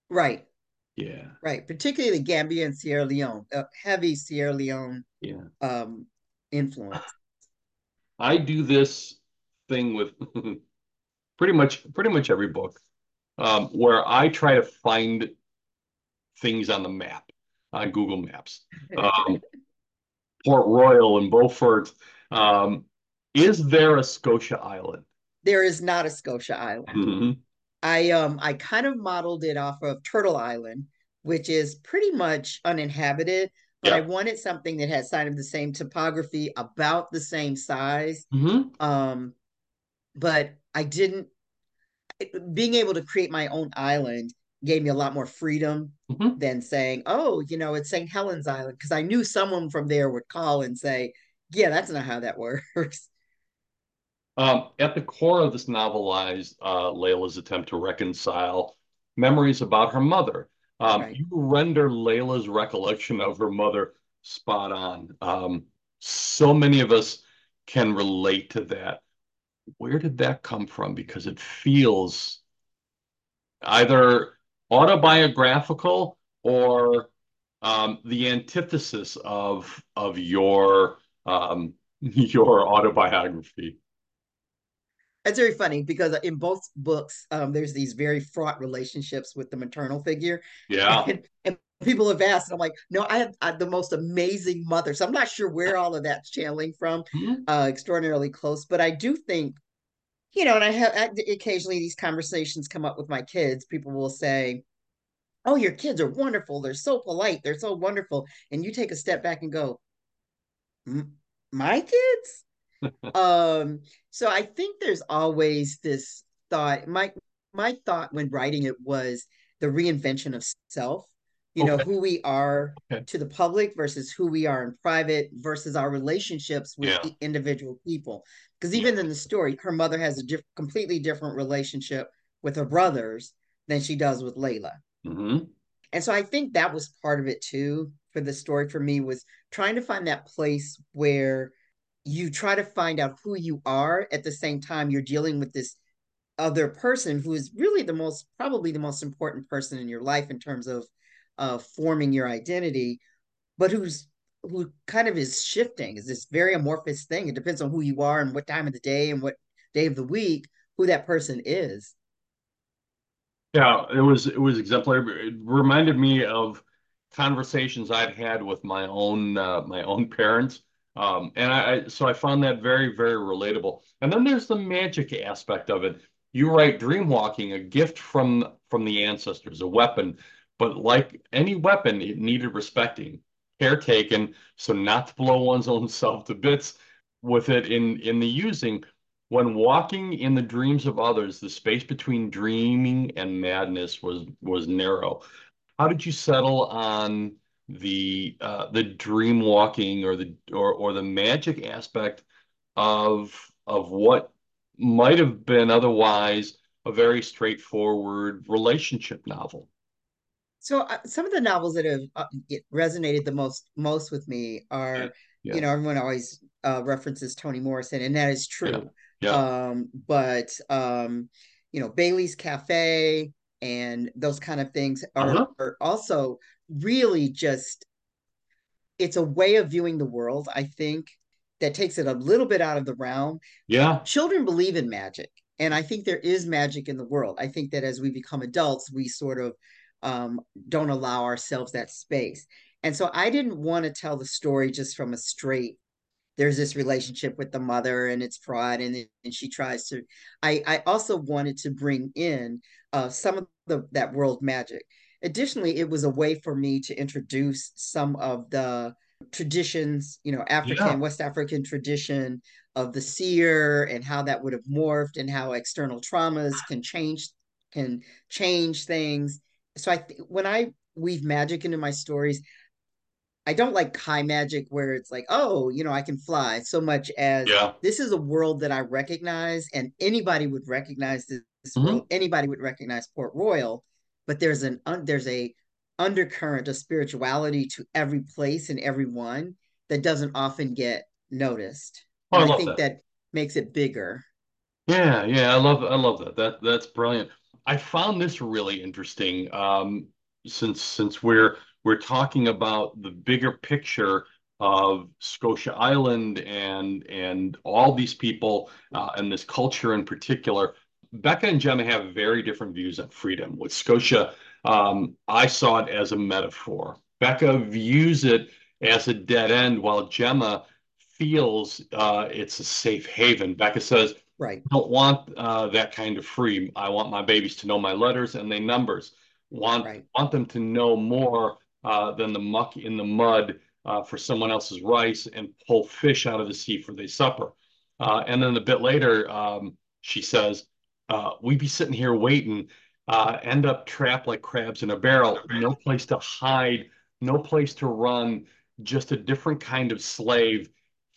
Right. Yeah. Right. Particularly Gambia and Sierra Leone, a heavy Sierra Leone yeah. um, influence. I do this thing with pretty much pretty much every book um, where I try to find things on the map on Google Maps. Um, Port Royal and Beaufort. Um, is there a Scotia Island? There is not a Scotia Island. Mm-hmm. I um I kind of modeled it off of Turtle Island, which is pretty much uninhabited, but yeah. I wanted something that had kind of the same topography, about the same size. Mm-hmm. Um, but I didn't. Being able to create my own island gave me a lot more freedom mm-hmm. than saying, "Oh, you know, it's St. Helena Island," because I knew someone from there would call and say, "Yeah, that's not how that works." Um, at the core of this novel lies uh, Layla's attempt to reconcile memories about her mother. Um, right. You render Layla's recollection of her mother spot on. Um, so many of us can relate to that. Where did that come from? Because it feels either autobiographical or um, the antithesis of of your um, your autobiography. It's very funny because in both books, um, there's these very fraught relationships with the maternal figure. Yeah. And, and people have asked, and I'm like, no, I have, I have, the most amazing mother. So I'm not sure where all of that's channeling from, mm-hmm. uh, extraordinarily close. But I do think, you know, and I have occasionally these conversations come up with my kids. People will say, oh, your kids are wonderful. They're so polite. They're so wonderful. And you take a step back and go, my kids? um, so I think there's always this thought. My my thought when writing it was the reinvention of self. You okay. know who we are okay. to the public versus who we are in private versus our relationships with yeah. individual people. Because even yeah. in the story, her mother has a diff- completely different relationship with her brothers than she does with Layla. Mm-hmm. And so I think that was part of it too for the story for me was trying to find that place where you try to find out who you are at the same time you're dealing with this other person who is really the most probably the most important person in your life in terms of uh, forming your identity but who's who kind of is shifting is this very amorphous thing. It depends on who you are and what time of the day and what day of the week who that person is. Yeah it was it was exemplary. It reminded me of conversations i've had with my own uh, my own parents. Um, and I, I, so I found that very, very relatable. And then there's the magic aspect of it. You write dream walking, a gift from from the ancestors, a weapon, but like any weapon, it needed respecting, care taken, so not to blow one's own self to bits with it in in the using. When walking in the dreams of others, the space between dreaming and madness was was narrow. How did you settle on the uh, the dream walking or the or or the magic aspect of of what might have been otherwise a very straightforward relationship novel. So uh, some of the novels that have uh, resonated the most most with me are, yeah. Yeah. you know, everyone always uh, references Toni Morrison, and that is true. Yeah. Um, but um, you know, Bailey's Cafe and those kind of things are, uh-huh. are also really just it's a way of viewing the world, I think, that takes it a little bit out of the realm. Yeah. Children believe in magic. And I think there is magic in the world. I think that as we become adults, we sort of um, don't allow ourselves that space. And so I didn't want to tell the story just from a straight, there's this relationship with the mother and it's fraud and, and she tries to. I, I also wanted to bring in uh, some of the that world magic. Additionally, it was a way for me to introduce some of the traditions, you know, African, yeah. West African tradition of the seer and how that would have morphed and how external traumas can change can change things. So I th- when I weave magic into my stories, I don't like high magic where it's like, oh, you know, I can fly so much as yeah. this is a world that I recognize and anybody would recognize this, this mm-hmm. world. Anybody would recognize Port Royal but there's an un, there's a undercurrent of spirituality to every place and everyone that doesn't often get noticed. Oh, I, I, think that. that makes it bigger. Yeah, yeah, I love I love that. That that's brilliant. I found this really interesting um, since since we're we're talking about the bigger picture of Scotia Island and and all these people uh, and this culture in particular. Becca and Gemma have very different views on freedom. With Scotia, um, I saw it as a metaphor. Becca views it as a dead end, while Gemma feels uh, it's a safe haven. Becca says, "Right, I don't want uh, that kind of free. I want my babies to know my letters and their numbers. Want right. want them to know more uh, than the muck in the mud uh, for someone else's rice and pull fish out of the sea for their supper." Uh, and then a bit later, um, she says, uh, we'd be sitting here waiting, uh, end up trapped like crabs in a barrel, no place to hide, no place to run, just a different kind of slave.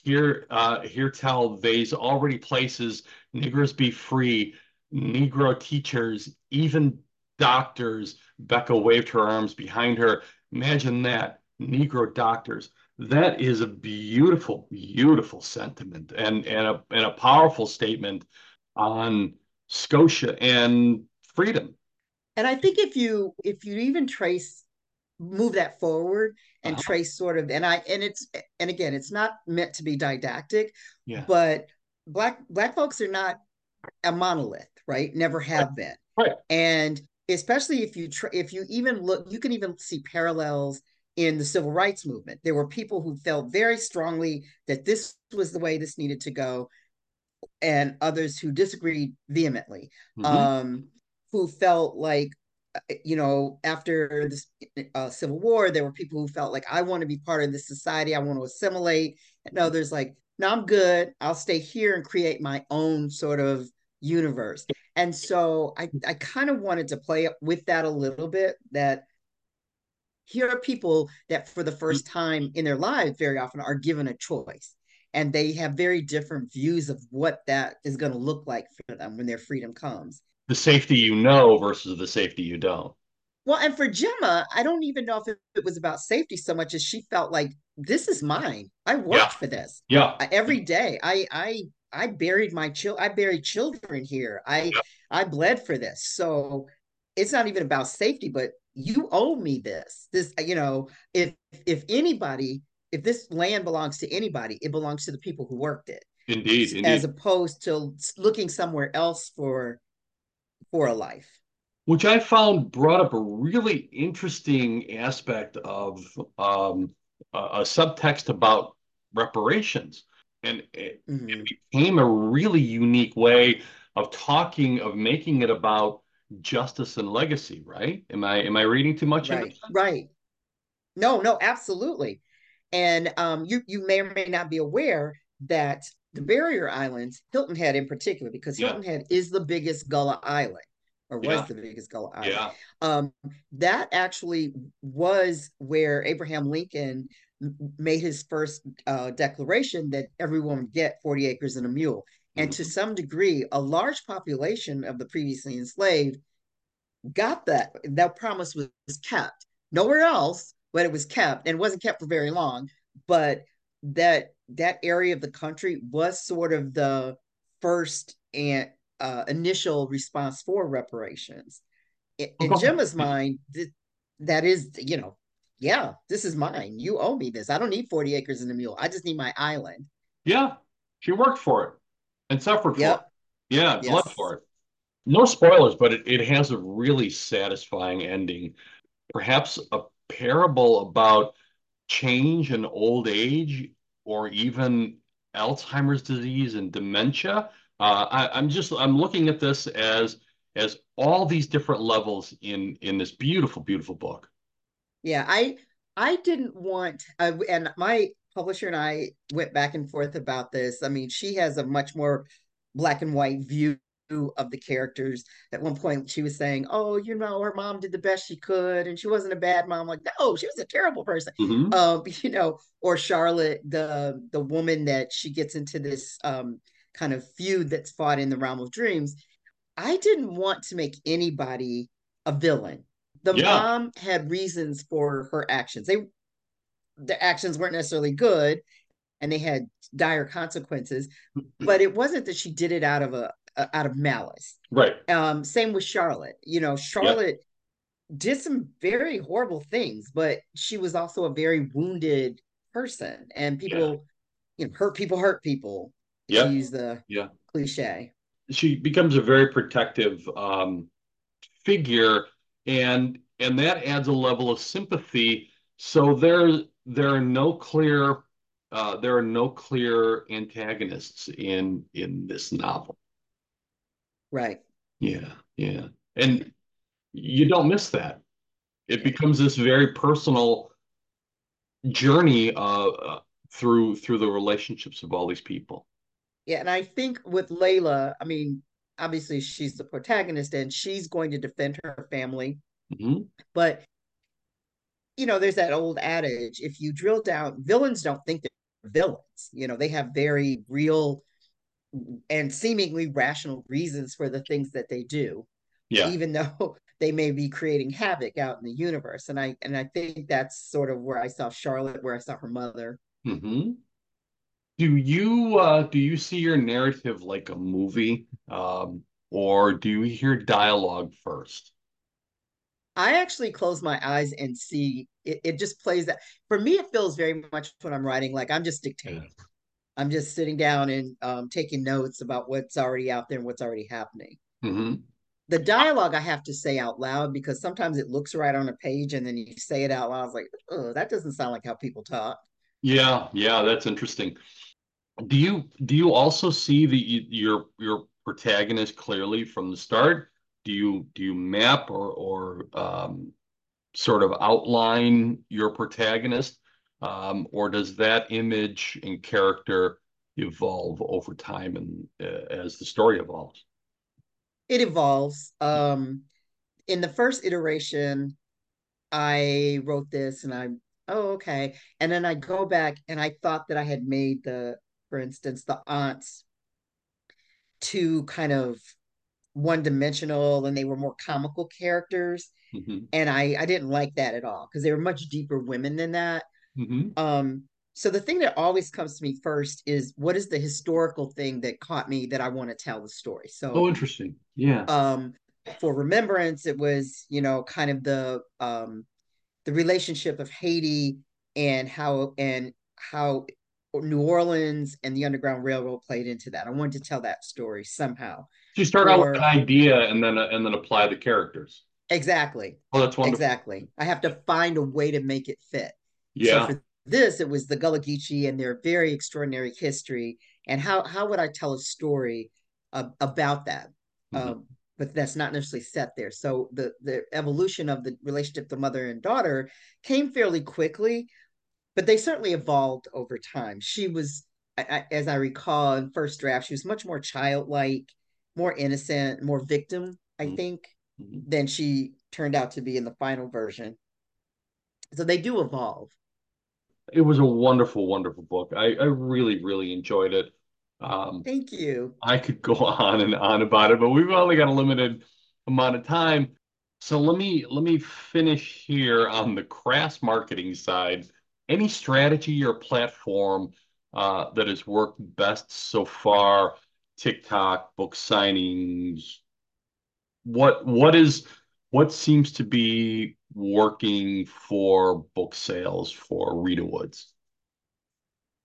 Here, uh, here tell they's already places, niggers be free, Negro teachers, even doctors. Becca waved her arms behind her. Imagine that, Negro doctors. That is a beautiful, beautiful sentiment and, and, a, and a powerful statement on Scotia and freedom. And I think if you if you even trace move that forward and uh-huh. trace sort of and I and it's and again it's not meant to be didactic, yeah. but black black folks are not a monolith, right? Never have right. been. Right. And especially if you tr- if you even look you can even see parallels in the civil rights movement. There were people who felt very strongly that this was the way this needed to go and others who disagreed vehemently, mm-hmm. um, who felt like, you know, after the uh, Civil War, there were people who felt like, I want to be part of this society, I want to assimilate, and others like, no, I'm good. I'll stay here and create my own sort of universe. And so I, I kind of wanted to play with that a little bit that here are people that for the first time in their lives very often are given a choice and they have very different views of what that is going to look like for them when their freedom comes. The safety you know versus the safety you don't. Well, and for Gemma, I don't even know if it, was about safety so much as she felt like this is mine. I worked yeah. for this. Yeah. Every day. I I I buried my child I buried children here. I yeah. I bled for this. So it's not even about safety, but you owe me this. This, you know, if if anybody if this land belongs to anybody, it belongs to the people who worked it. Indeed, indeed. As opposed to looking somewhere else for for a life. Which I found brought up a really interesting aspect of um, a, a subtext about reparations. And it, mm-hmm. it became a really unique way of talking, of making it about justice and legacy, right? Am I am I reading too much right. Right. No, no, absolutely. And um, you you may or may not be aware that the barrier islands, Hilton Head in particular, because Hilton. Head is the biggest Gullah island, or was yeah. the biggest Gullah island. Yeah. Um, that actually was where Abraham Lincoln made his first uh, declaration that everyone would get 40 acres and a mule. And mm-hmm. to some degree, a large population of the previously enslaved got that. That promise was, was kept. Nowhere else, but it was kept and wasn't kept for very long. But that that area of the country was sort of the first and uh, initial response for reparations. In, in Gemma's mind, th- that is, you know, yeah, this is mine. You owe me this. I don't need 40 acres and a mule. I just need my island. Yeah. She worked for it and suffered yep. for it. Yeah, yes. blood for it. No spoilers, but it, it has a really satisfying ending. Perhaps a parable about change and old age or even Alzheimer's disease and dementia. Uh, I, am just I'm looking at this as as all these different levels in in this beautiful beautiful book. Yeah, I I didn't want uh, and my publisher and I went back and forth about this. I mean, she has a much more black and white view of the characters. At one point, she was saying, "Oh, you know, her mom did the best she could, and she wasn't a bad mom." Like, no, she was a terrible person. Mm-hmm. Um, you know, or Charlotte, the the woman that she gets into this um, kind of feud that's fought in the realm of dreams. I didn't want to make anybody a villain. The yeah. mom had reasons for her actions. They the actions weren't necessarily good and they had dire consequences but it wasn't that she did it out of a, a out of malice. Right. Um same with charlotte. You know charlotte yep. did some very horrible things but she was also a very wounded person and people yeah. you know hurt people hurt people yeah use the yeah. cliche. She becomes a very protective um figure and and that adds a level of sympathy. So there there are no clear uh, there are no clear antagonists in in this novel. Right. Yeah, yeah, and you don't miss that. It becomes this very personal journey uh, uh, through through the relationships of all these people. Yeah, and I think with Layla, I mean, obviously she's the protagonist and she's going to defend her family. Mm-hmm. But you know, there's that old adage if you drill down, villains don't think they're villains. You know, they have very real and seemingly rational reasons for the things that they do. Yeah. Even though they may be creating havoc out in the universe. And I and I think that's sort of where I saw Charlotte, where I saw her mother. Mm-hmm. Do you uh do you see your narrative like a movie? Um, or do you hear dialogue first? I actually close my eyes and see it, it just plays that. For me, it feels very much when I'm writing like I'm just dictating. I'm just sitting down and um, taking notes about what's already out there and what's already happening. Mm-hmm. The dialogue I have to say out loud because sometimes it looks right on a page and then you say it out loud. I was like, oh, that doesn't sound like how people talk. Yeah, yeah, that's interesting. Do you do you also see the your your protagonist clearly from the start? do you do you map or or um, sort of outline your protagonist, um, or does that image and character evolve over time and uh, as the story evolves? It evolves. Um, in the first iteration, I wrote this and I oh okay, and then I go back and I thought that I had made the, for instance, the aunts to kind of one dimensional and they were more comical characters. Mm-hmm. And I, I didn't like that at all because they were much deeper women than that. Mm-hmm. Um, so the thing that always comes to me first is what is the historical thing that caught me that I want to tell the story. So oh, interesting, yeah. Um, for remembrance, it was you know kind of the um the relationship of Haiti and how and how New Orleans and the Underground Railroad played into that. I wanted to tell that story somehow. So you start or, out with an idea and then uh, and then apply the characters. Exactly. Oh, that's wonderful. Exactly. I have to find a way to make it fit. Yeah. So for this, it was the Gullah Geechee and their very extraordinary history. And how how would I tell a story uh, about that? Mm-hmm. Um, but that's not necessarily set there. So the the evolution of the relationship to mother and daughter came fairly quickly, but they certainly evolved over time. She was, I, as I recall in first draft, she was much more childlike, more innocent, more victim, I mm-hmm. think, mm-hmm. than she turned out to be in the final version. So they do evolve. It was a wonderful, wonderful book. I, I really, really enjoyed it. Um, Thank you. I could go on and on about it, but we've only got a limited amount of time. So let me let me finish here on the crass marketing side. Any strategy or platform uh, that has worked best so far? TikTok, book signings. What what is what seems to be working for book sales for Rita Woods?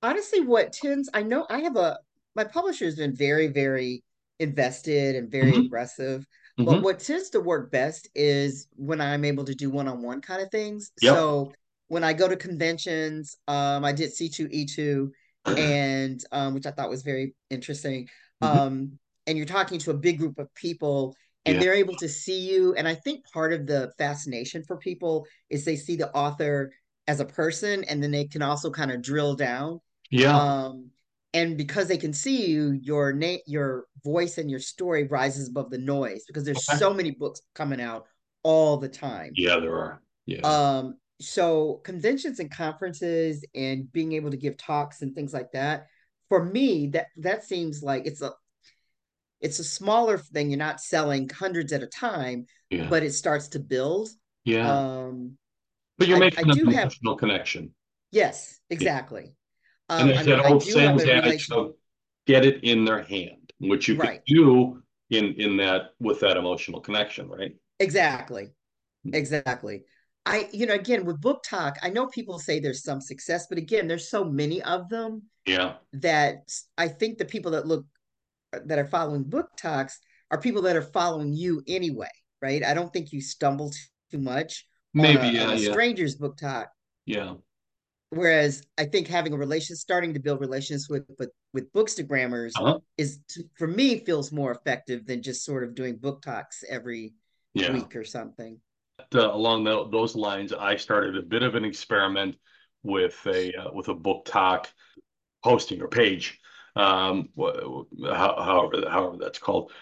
Honestly, what tends I know I have a my publisher has been very, very invested and very mm-hmm. aggressive. Mm-hmm. But what tends to work best is when I'm able to do one-on-one kind of things. Yep. So when I go to conventions, um, I did C2E2 and um, which I thought was very interesting. Mm-hmm. Um, and you're talking to a big group of people and yeah. they're able to see you. And I think part of the fascination for people is they see the author as a person and then they can also kind of drill down. Yeah. Um, and because they can see you your name your voice and your story rises above the noise because there's okay. so many books coming out all the time yeah there are yeah um so conventions and conferences and being able to give talks and things like that for me that that seems like it's a it's a smaller thing you're not selling hundreds at a time yeah. but it starts to build yeah um but you're making I, I an emotional connection yes exactly um, and it's that old sales adage of get it in their hand, which you right. can do in in that with that emotional connection, right? Exactly, hmm. exactly. I, you know, again with BookTok, I know people say there's some success, but again, there's so many of them. Yeah. That I think the people that look that are following BookToks are people that are following you anyway, right? I don't think you stumble too much. Maybe on a, yeah, a yeah. stranger's BookTok. Yeah. Whereas I think having a relation, starting to build relations with with, with bookstagrammers uh-huh. is for me feels more effective than just sort of doing BookToks every yeah. week or something. Uh, along the, those lines, I started a bit of an experiment with a uh, with a BookTok posting or page, however however that's called.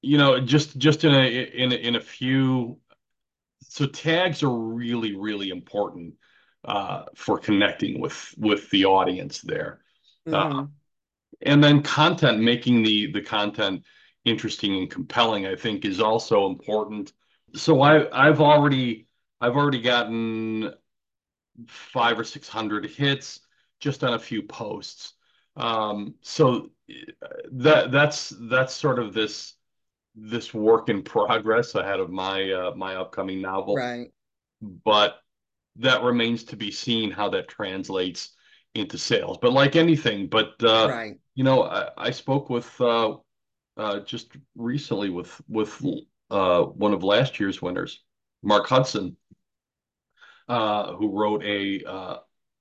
You know, just just in a in a, in a few. So tags are really really important uh, for connecting with with the audience there. Mm-hmm. Uh, and then content, making the the content interesting and compelling, I think, is also important. So I I've already I've already gotten five or six hundred hits just on a few posts. Um, so that that's that's sort of this this work in progress ahead of my uh, my upcoming novel. Right. But that remains to be seen how that translates into sales. But like anything, but uh, right. you know, I, I spoke with uh, uh, just recently with with uh, one of last year's winners, Mark Hudson, uh, who wrote a uh,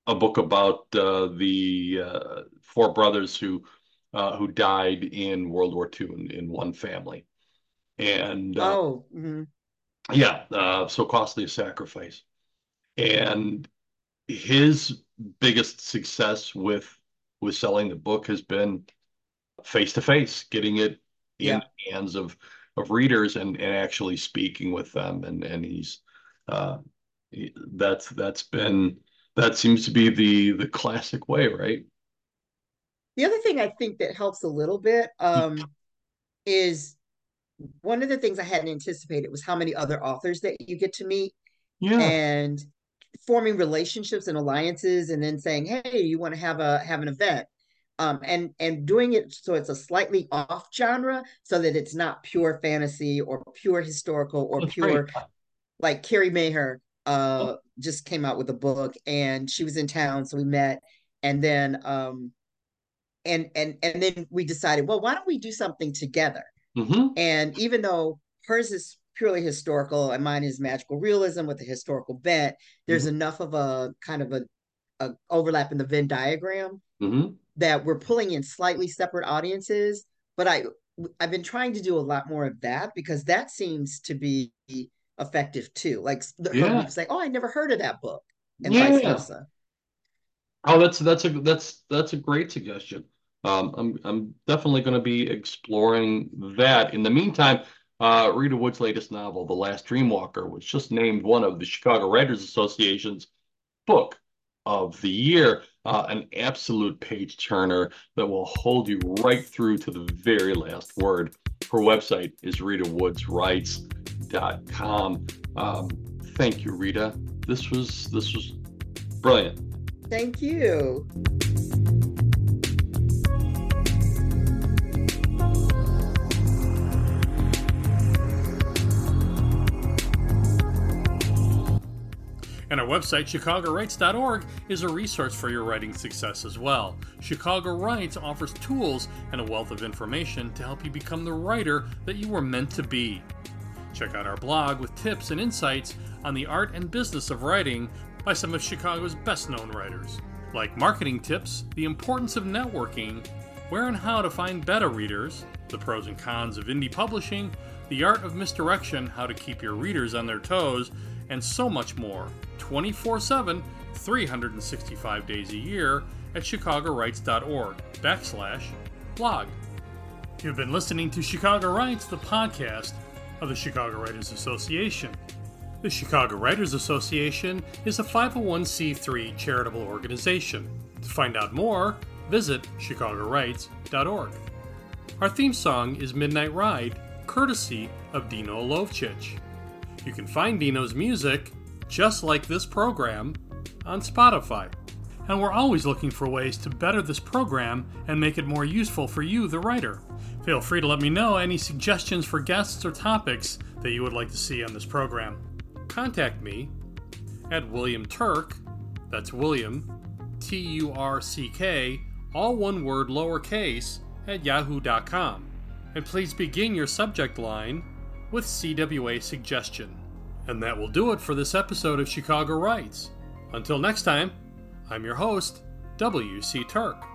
a book about uh, the uh, four brothers who uh, who died in World War II in, in one family, and uh, oh, mm-hmm. yeah, uh, so costly a sacrifice and his biggest success with with selling the book has been face to face, getting it in yeah. the hands of of readers and and actually speaking with them. And and he's uh, he, that's that's been that seems to be the the classic way, right? The other thing I think that helps a little bit um, is one of the things I hadn't anticipated was how many other authors that you get to meet. Yeah. And forming relationships and alliances and then saying hey you want to have a have an event um, and and doing it so it's a slightly off genre so that it's not pure fantasy or pure historical or That's pure like Carrie Maher uh, just came out with a book and she was in town so we met and then um and and and then we decided well why don't we do something together mm-hmm. and even though hers is purely historical and mine is magical realism with a historical bent there's mm-hmm. enough of a kind of a a overlap in the Venn diagram mm-hmm. that we're pulling in slightly separate audiences. But I I've been trying to do a lot more of that because that seems to be effective too. Like yeah. say, "Oh, I never heard of that book," and yeah. vice versa. Oh, that's that's a that's that's a great suggestion. Um, I'm I'm definitely going to be exploring that. In the meantime, uh, Rita Woods' latest novel, The Last Dreamwalker, was just named one of the Chicago Writers Association's book of the year. Uh, an absolute page turner that will hold you right through to the very last word. Her website is Um, thank you, Rita. This was this was brilliant. Thank you. And our website, ChicagoWrites.org, is a resource for your writing success as well. Chicago Writes offers tools and a wealth of information to help you become the writer that you were meant to be. Check out our blog with tips and insights on the art and business of writing by some of Chicago's best known writers, like marketing tips, the importance of networking, where and how to find beta readers, the pros and cons of indie publishing, the art of misdirection, how to keep your readers on their toes, and so much more 24 7, 365 days a year at chicagowrites.org backslash blog. You've been listening to Chicago Writes, the podcast of the Chicago Writers Association. The Chicago Writers Association is a 501c3 charitable organization. To find out more, visit chicagowrites.org. Our theme song is Midnight Ride, courtesy of Dino Lovchich. You can find Dino's music, just like this program, on Spotify. And we're always looking for ways to better this program and make it more useful for you, the writer. Feel free to let me know any suggestions for guests or topics that you would like to see on this program. Contact me at William Turck, that's William, T U R C K, all one word lowercase, at yahoo.com. And please begin your subject line with CWA suggestion. And that will do it for this episode of Chicago Writes. Until next time, I'm your host, W.C. Turck.